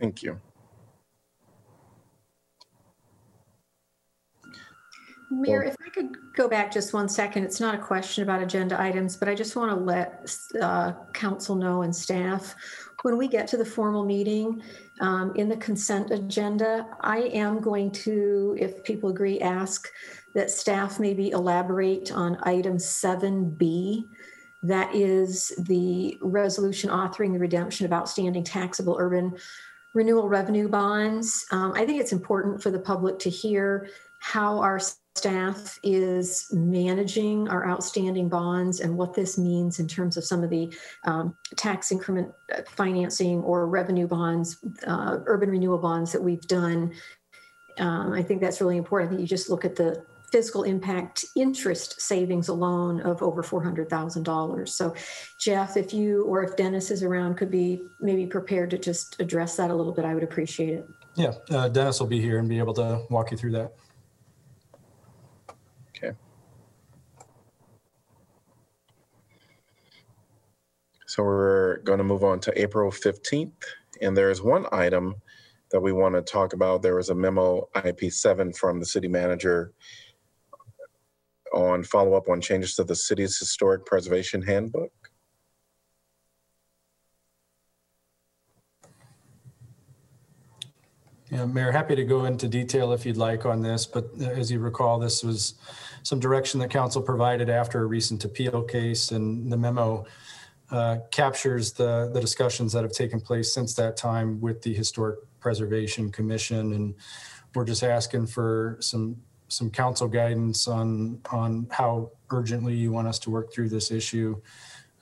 A: Thank you.
I: Mayor, if I could go back just one second, it's not a question about agenda items, but I just want to let uh, council know and staff, when we get to the formal meeting um, in the consent agenda, I am going to, if people agree, ask that staff maybe elaborate on item 7B. That is the resolution authoring the redemption of outstanding taxable urban renewal revenue bonds. Um, I think it's important for the public to hear how our staff is managing our outstanding bonds and what this means in terms of some of the um, tax increment uh, financing or revenue bonds, uh, urban renewal bonds that we've done. Um, I think that's really important that you just look at the fiscal impact interest savings alone of over $400,000. So, Geoff, if you or if Dennis is around, could be maybe prepared to just address that a little bit, I would appreciate it.
B: Yeah, uh, Dennis will be here and be able to walk you through that.
A: Okay. So we're going to move on to April 15th. And there is one item that we want to talk about. There was a memo IP7 from the city manager on follow up on changes to the city's historic preservation handbook.
B: Yeah, Mayor, happy to go into detail if you'd like on this, but uh, as you recall, this was some direction that council provided after a recent appeal case, and the memo uh, captures the, the discussions that have taken place since that time with the Historic Preservation Commission, and we're just asking for some some council guidance on on how urgently you want us to work through this issue.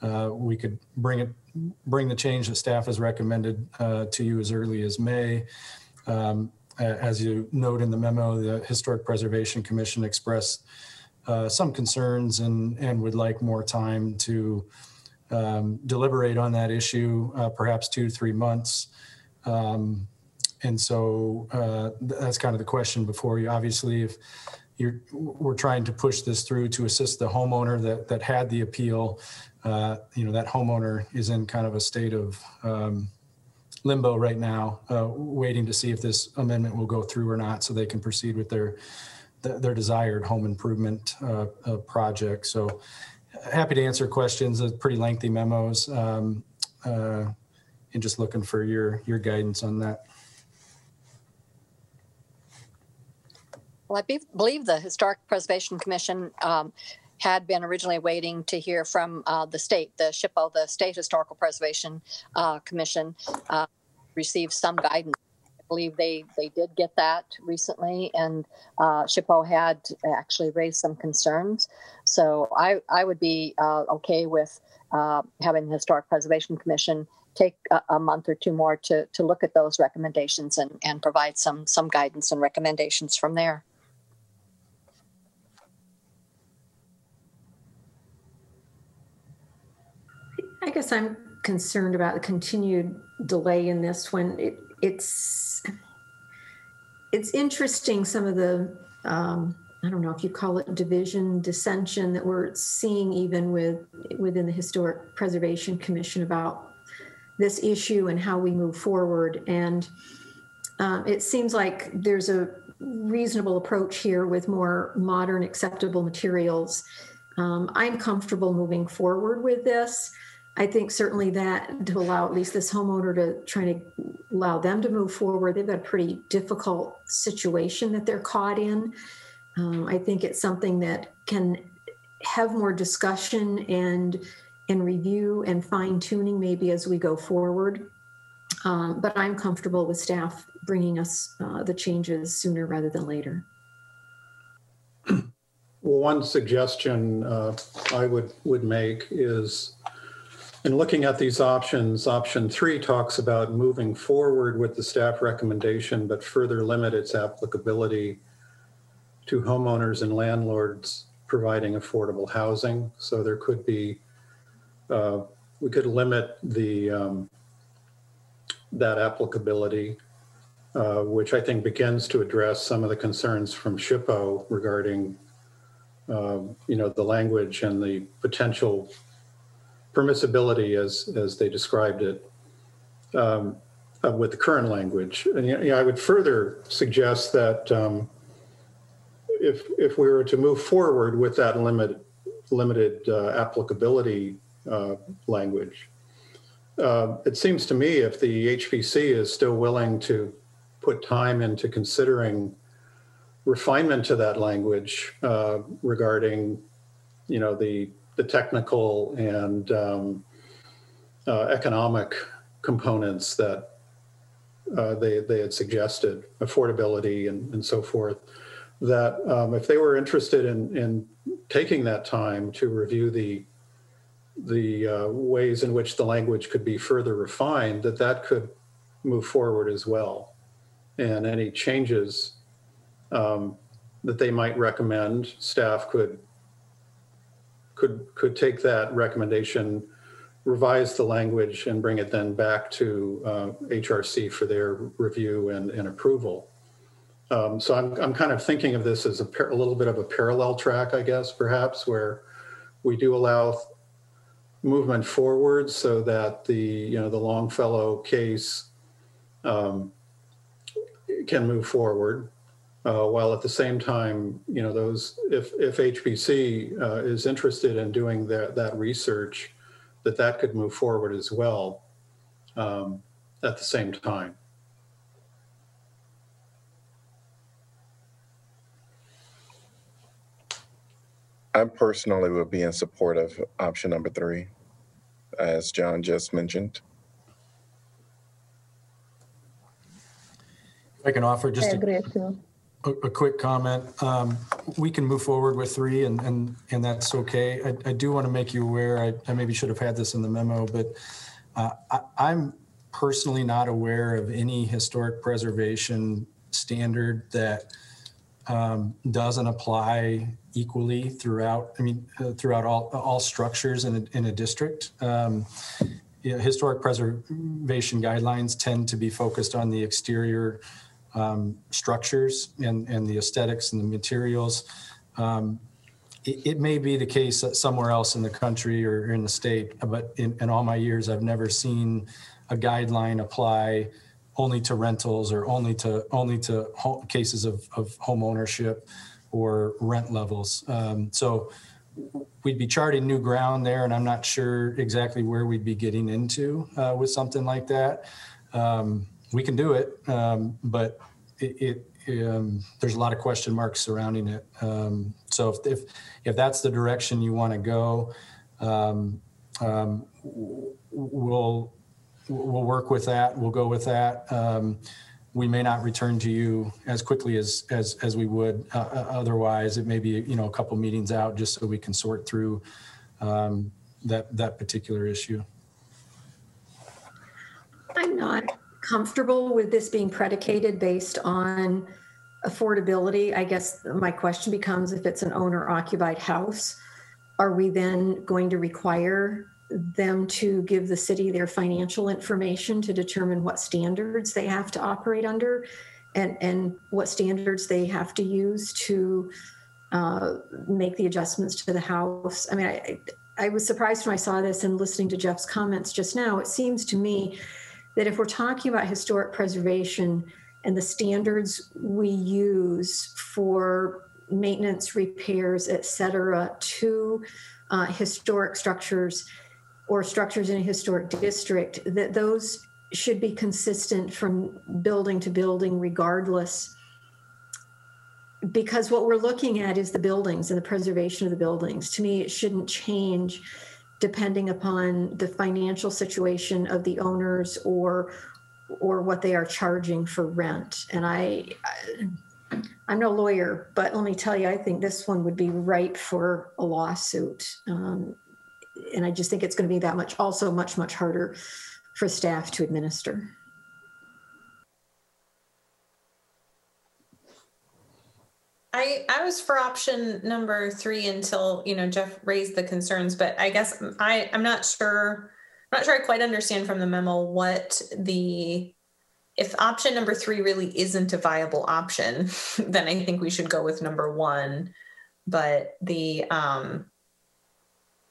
B: Uh, we could bring it bring the change that staff has recommended uh, to you as early as May. Um, as you note in the memo, the Historic Preservation Commission expressed uh, some concerns and, and would like more time to um, deliberate on that issue, uh, perhaps two to three months. Um, and so uh, that's kind of the question before you. Obviously, if you're, we're trying to push this through to assist the homeowner that, that had the appeal, uh, you know, that homeowner is in kind of a state of um, limbo right now, uh, waiting to see if this amendment will go through or not, so they can proceed with their their desired home improvement uh, uh, project. So, happy to answer questions. Pretty lengthy memos, um, uh, and just looking for your your guidance on that.
J: Well, I be- believe the Historic Preservation Commission um, had been originally waiting to hear from uh, the state, the SHPO, the State Historical Preservation uh, Commission, uh, received some guidance. I believe they, they did get that recently, and uh, SHPO had actually raised some concerns. So I, I would be uh, okay with uh, having the Historic Preservation Commission take a, a, month or two more to, to look at those recommendations and, and provide some, some guidance and recommendations from there.
I: I guess I'm concerned about the continued delay in this when it, it's it's interesting some of the um, I don't know if you call it division dissension that we're seeing even with within the historic preservation commission about this issue and how we move forward. And um, it seems like there's a reasonable approach here with more modern acceptable materials. Um, i'm comfortable moving forward with this I think certainly that to allow at least this homeowner to try to allow them to move forward. They've got a pretty difficult situation that they're caught in. Um, I think it's something that can have more discussion and and review and fine tuning maybe as we go forward. Um, but I'm comfortable with staff bringing us uh, the changes sooner rather than later.
K: Well, one suggestion uh, I would would make is in looking at these options, option three talks about moving forward with the staff recommendation, but further limit its applicability to homeowners and landlords providing affordable housing. So there could be, uh, we could limit the um, that applicability, uh, which I think begins to address some of the concerns from SHPO regarding, uh, you know, the language and the potential permissibility as as they described it um, uh, with the current language. And you know, I would further suggest that um, if if we were to move forward with that limited limited uh, applicability uh, language, uh, it seems to me if the HPC is still willing to put time into considering refinement to that language uh, regarding, you know, the the technical and um, uh, economic components that uh, they, they had suggested, affordability and, and so forth, that um, if they were interested in, in taking that time to review the the uh, ways in which the language could be further refined, that that could move forward as well. And any changes um, that they might recommend, staff could could could take that recommendation, revise the language, and bring it then back to uh, HRC for their review and, and approval. Um, so I'm I'm kind of thinking of this as a, par- a little bit of a parallel track, I guess, perhaps, where we do allow movement forward so that the you know the Longfellow case um, can move forward, uh, while at the same time you know those if if HPC uh, is interested in doing that that research, that that could move forward as well um, at the same time.
A: I personally would be in support of option number three, as John just mentioned.
B: If I can offer
L: I
B: just a,
L: too.
B: A, quick comment. Um, we can move forward with three and, and, and that's okay. I, I do want to make you aware, I, I maybe should have had this in the memo, but uh, I, I'm personally not aware of any historic preservation standard that um, doesn't apply equally throughout, I mean, uh, throughout all, all structures in a, in a district. Um, you know, historic preservation guidelines tend to be focused on the exterior um, structures and, and the aesthetics and the materials. Um, it, it may be the case that somewhere else in the country or in the state, but in, in all my years, I've never seen a guideline apply only to rentals or only to only to home, cases of, of home ownership or rent levels. Um, so we'd be charting new ground there, and I'm not sure exactly where we'd be getting into uh, with something like that. Um, we can do it, um, but it, it um, there's a lot of question marks surrounding it. Um, so if, if if that's the direction you want to go, um, um, we'll we'll work with that. We'll go with that. Um, we may not return to you as quickly as as as we would uh, uh otherwise. It may be you know a couple meetings out just so we can sort through that that particular issue.
I: I'm not comfortable with this being predicated based on affordability. I guess my question becomes if it's an owner occupied house, are we then going to require them to give the city their financial information to determine what standards they have to operate under and, and what standards they have to use to uh, make the adjustments to the house. I mean, I, I was surprised when I saw this and listening to Geoff's comments just now. It seems to me that if we're talking about historic preservation and the standards we use for maintenance, repairs, et cetera, to uh, historic structures, or structures in a historic district, that those should be consistent from building to building regardless. Because what we're looking at is the buildings and the preservation of the buildings. To me, it shouldn't change depending upon the financial situation of the owners or or what they are charging for rent. And I, I I'm no lawyer, but let me tell you, I think this one would be ripe for a lawsuit. Um, and I just think it's going to be that much, also much, much harder for staff to administer.
H: I I was for option number three until you know Geoff raised the concerns, but I guess I I'm not sure I'm not sure I quite understand from the memo what the if option number three really isn't a viable option, then I think we should go with number one. But the um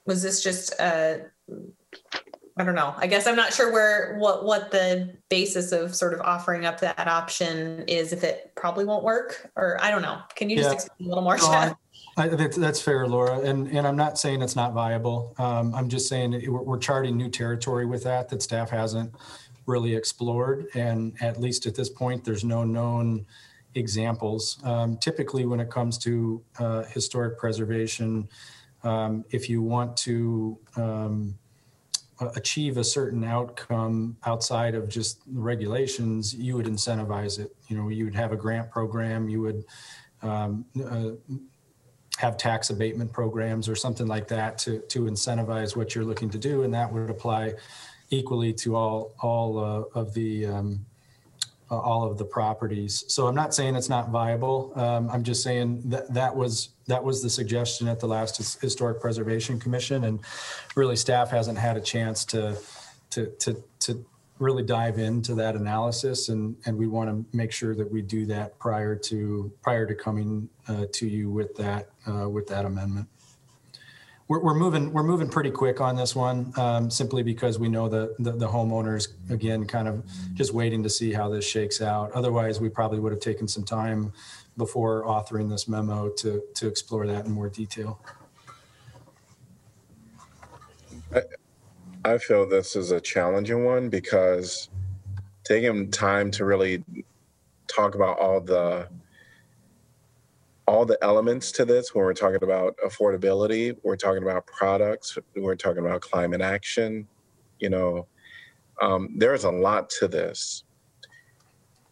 H: was this just a I don't know. I guess I'm not sure where what what the basis of sort of offering up that option is if it probably won't work or I don't know. Can you just
B: Yeah.
H: explain a little more?
B: No, I, that's, that's fair, Laura. And, and I'm not saying it's not viable. Um, I'm just saying that we're, we're charting new territory with that, that staff hasn't really explored. And at least at this point, there's no known examples. Um, typically, when it comes to uh, historic preservation, um, if you want to um, achieve a certain outcome outside of just the regulations, you would incentivize it. You know, you would have a grant program, you would um, uh, have tax abatement programs or something like that to, to incentivize what you're looking to do. And that would apply equally to all, all uh, of the, um, uh, all of the properties. So I'm not saying it's not viable. Um, I'm just saying that that was, that was the suggestion at the last His- Historic Preservation Commission. And really staff hasn't had a chance to, to, to, to really dive into that analysis and, and we want to make sure that we do that prior to, prior to coming uh, to you with that, uh, with that amendment. We're, we're moving, we're moving pretty quick on this one, um, simply because we know the, the, the homeowners, again, kind of just waiting to see how this shakes out. Otherwise, we probably would have taken some time before authoring this memo to, to explore that in more detail.
A: I feel this is a challenging one because taking time to really talk about all the all the elements to this when we're talking about affordability, we're talking about products, we're talking about climate action, you know, um, there's a lot to this.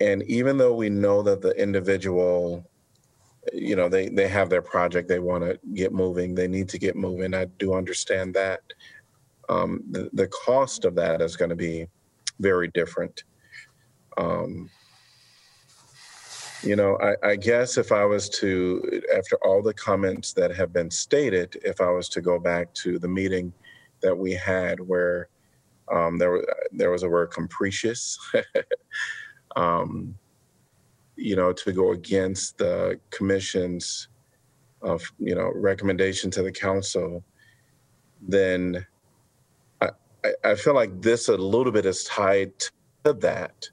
A: And even though we know that the individual, you know, they, they have their project, they want to get moving, they need to get moving. I do understand that um, the, the cost of that is going to be very different. Um, you know, I, I guess if I was to, after all the comments that have been stated, if I was to go back to the meeting that we had where um, there, there was a word capricious, um, you know, to go against the commission's of, you know, recommendation to the council, then I, I feel like this a little bit is tied to that.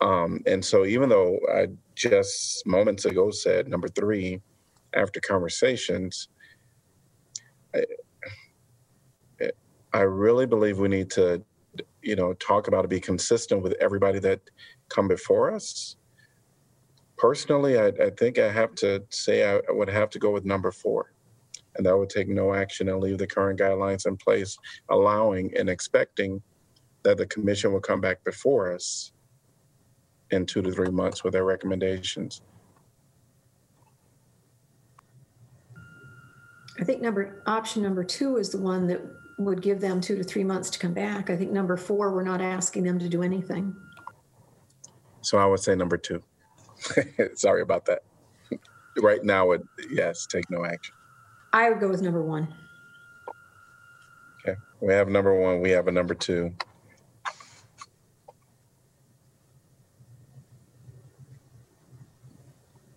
A: Um, and so even though I just moments ago said number three, after conversations, I, I really believe we need to, you know, talk about it, be consistent with everybody that come before us. Personally, I, I think I have to say I would have to go with number four. And that would take no action and leave the current guidelines in place, allowing and expecting that the commission will come back before us in two to three months with their recommendations.
I: I think number, option number two is the one that would give them two to three months to come back. I think number four, we're not asking them to do anything.
A: So I would say number two. Sorry about that. Right now, it, yes, take no action.
I: I would go with number one.
A: Okay, we have number one, we have a number two.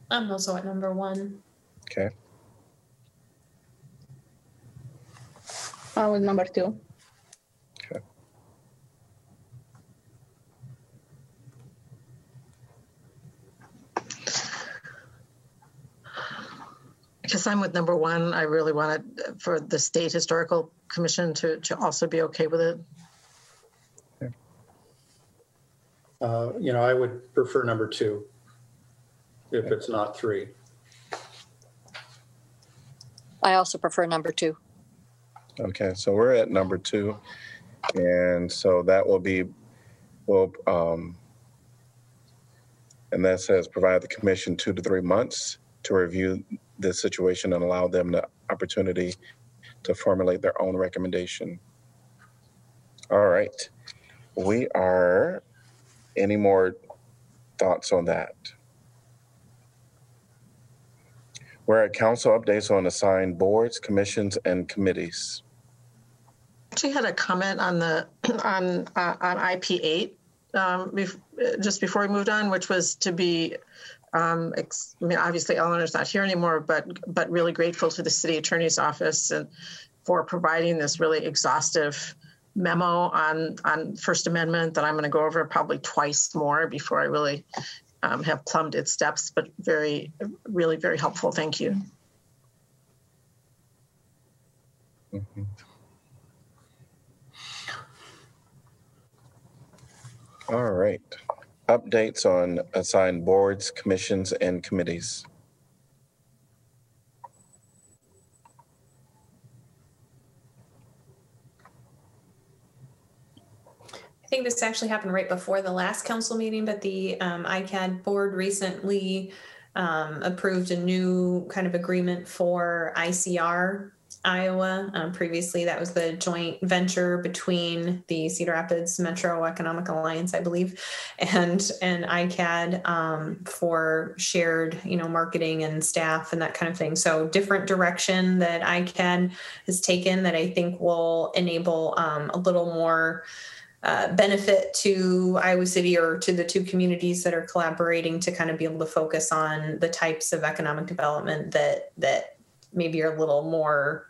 H: I'm also at number one.
A: Okay,
L: I was number two.
F: I guess I'm with number one. I really wanted for the State Historical Commission to, to also be okay with it.
K: Uh, You know, I would prefer number two if it's not three.
J: I also prefer number two.
A: okay, so we're at number two. And so that will be, well, um, and that says provide the commission two to three months to review the situation and allow them the opportunity to formulate their own recommendation. All right, we are, any more thoughts on that? We're at council updates on assigned boards, commissions, and committees.
F: Actually had a comment on the, on, uh, on IP eight, um, bef- just before we moved on, which was to be, um, ex- I mean, obviously Eleanor's not here anymore, but, but really grateful to the city attorney's office and for providing this really exhaustive memo on, on First Amendment that I'm going to go over probably twice more before I really um, have plumbed its steps, but very, really very helpful. Thank you.
A: Mhm. All right. Updates on assigned boards, commissions, and committees.
H: I think this actually happened right before the last council meeting, but the um, ICAD board recently um, approved a new kind of agreement for ICR Iowa. Um, previously, that was the joint venture between the Cedar Rapids Metro Economic Alliance, I believe, and and ICAD um, for shared, you know, marketing and staff and that kind of thing. So different direction that ICAD has taken that I think will enable um, a little more. Uh, benefit to Iowa City or to the two communities that are collaborating to kind of be able to focus on the types of economic development that that maybe are a little more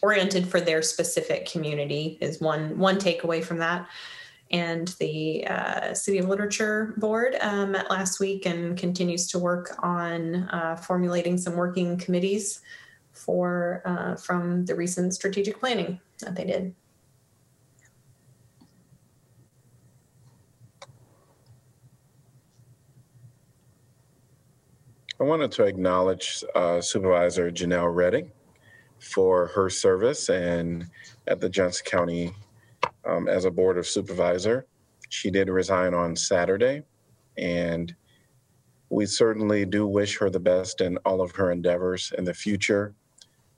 H: oriented for their specific community is one one takeaway from that. And the uh, city of literature board um, met last week and continues to work on uh, formulating some working committees for uh, from the recent strategic planning that they did
A: I wanted to acknowledge uh, Supervisor Janelle Rettig for her service and at the Johnson County um, as a Board of Supervisor. She did resign on Saturday, and we certainly do wish her the best in all of her endeavors in the future.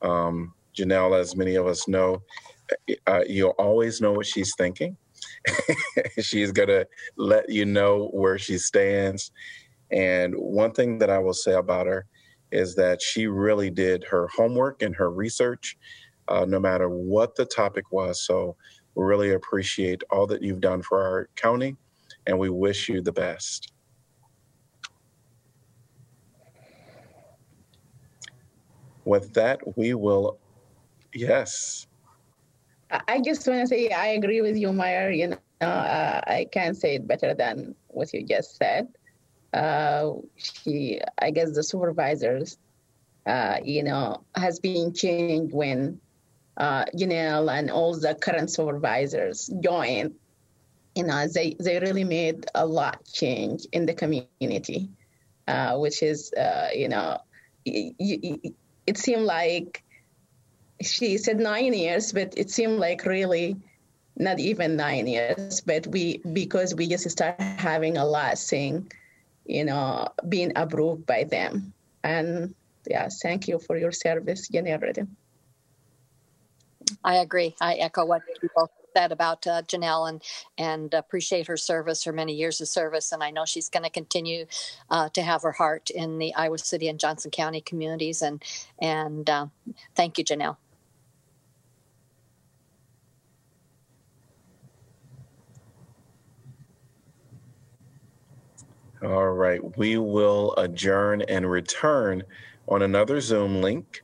A: Um, Janelle, as many of us know, uh, you'll always know what she's thinking. she's going to let you know where she stands and one thing that I will say about her is that she really did her homework and her research, uh, no matter what the topic was. So we really appreciate all that you've done for our county, and we wish you the best. With that, we will, yes.
L: I just want to say I agree with you, Mayor. You know, uh, I can't say it better than what you just said uh, she, I guess the supervisors, uh, you know, has been changed when uh, Janelle and all the current supervisors joined. You know, they, they really made a lot change in the community, uh, which is, uh, you know, it, it, it seemed like she said nine years, but it seemed like really not even nine years. But we, because we just started having a lot saying, you know, being approved by them. And yeah, thank you for your service, Janelle.
J: I agree. I echo what you both said about uh, Janelle and and appreciate her service, her many years of service, and I know she's going to continue uh, to have her heart in the Iowa City and Johnson County communities. And and uh, thank you, Janelle.
A: All right, we will adjourn and return on another Zoom link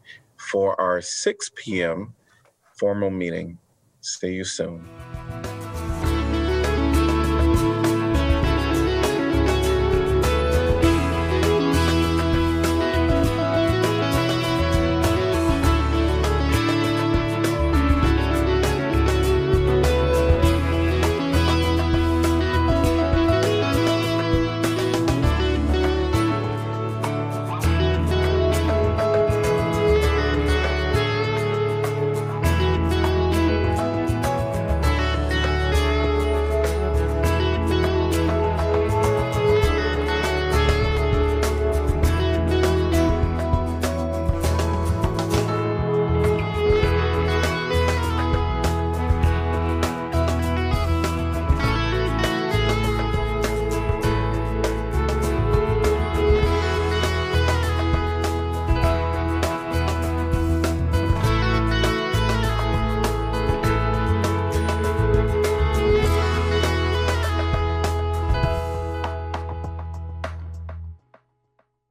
A: for our 6 p.m. formal meeting. See you soon.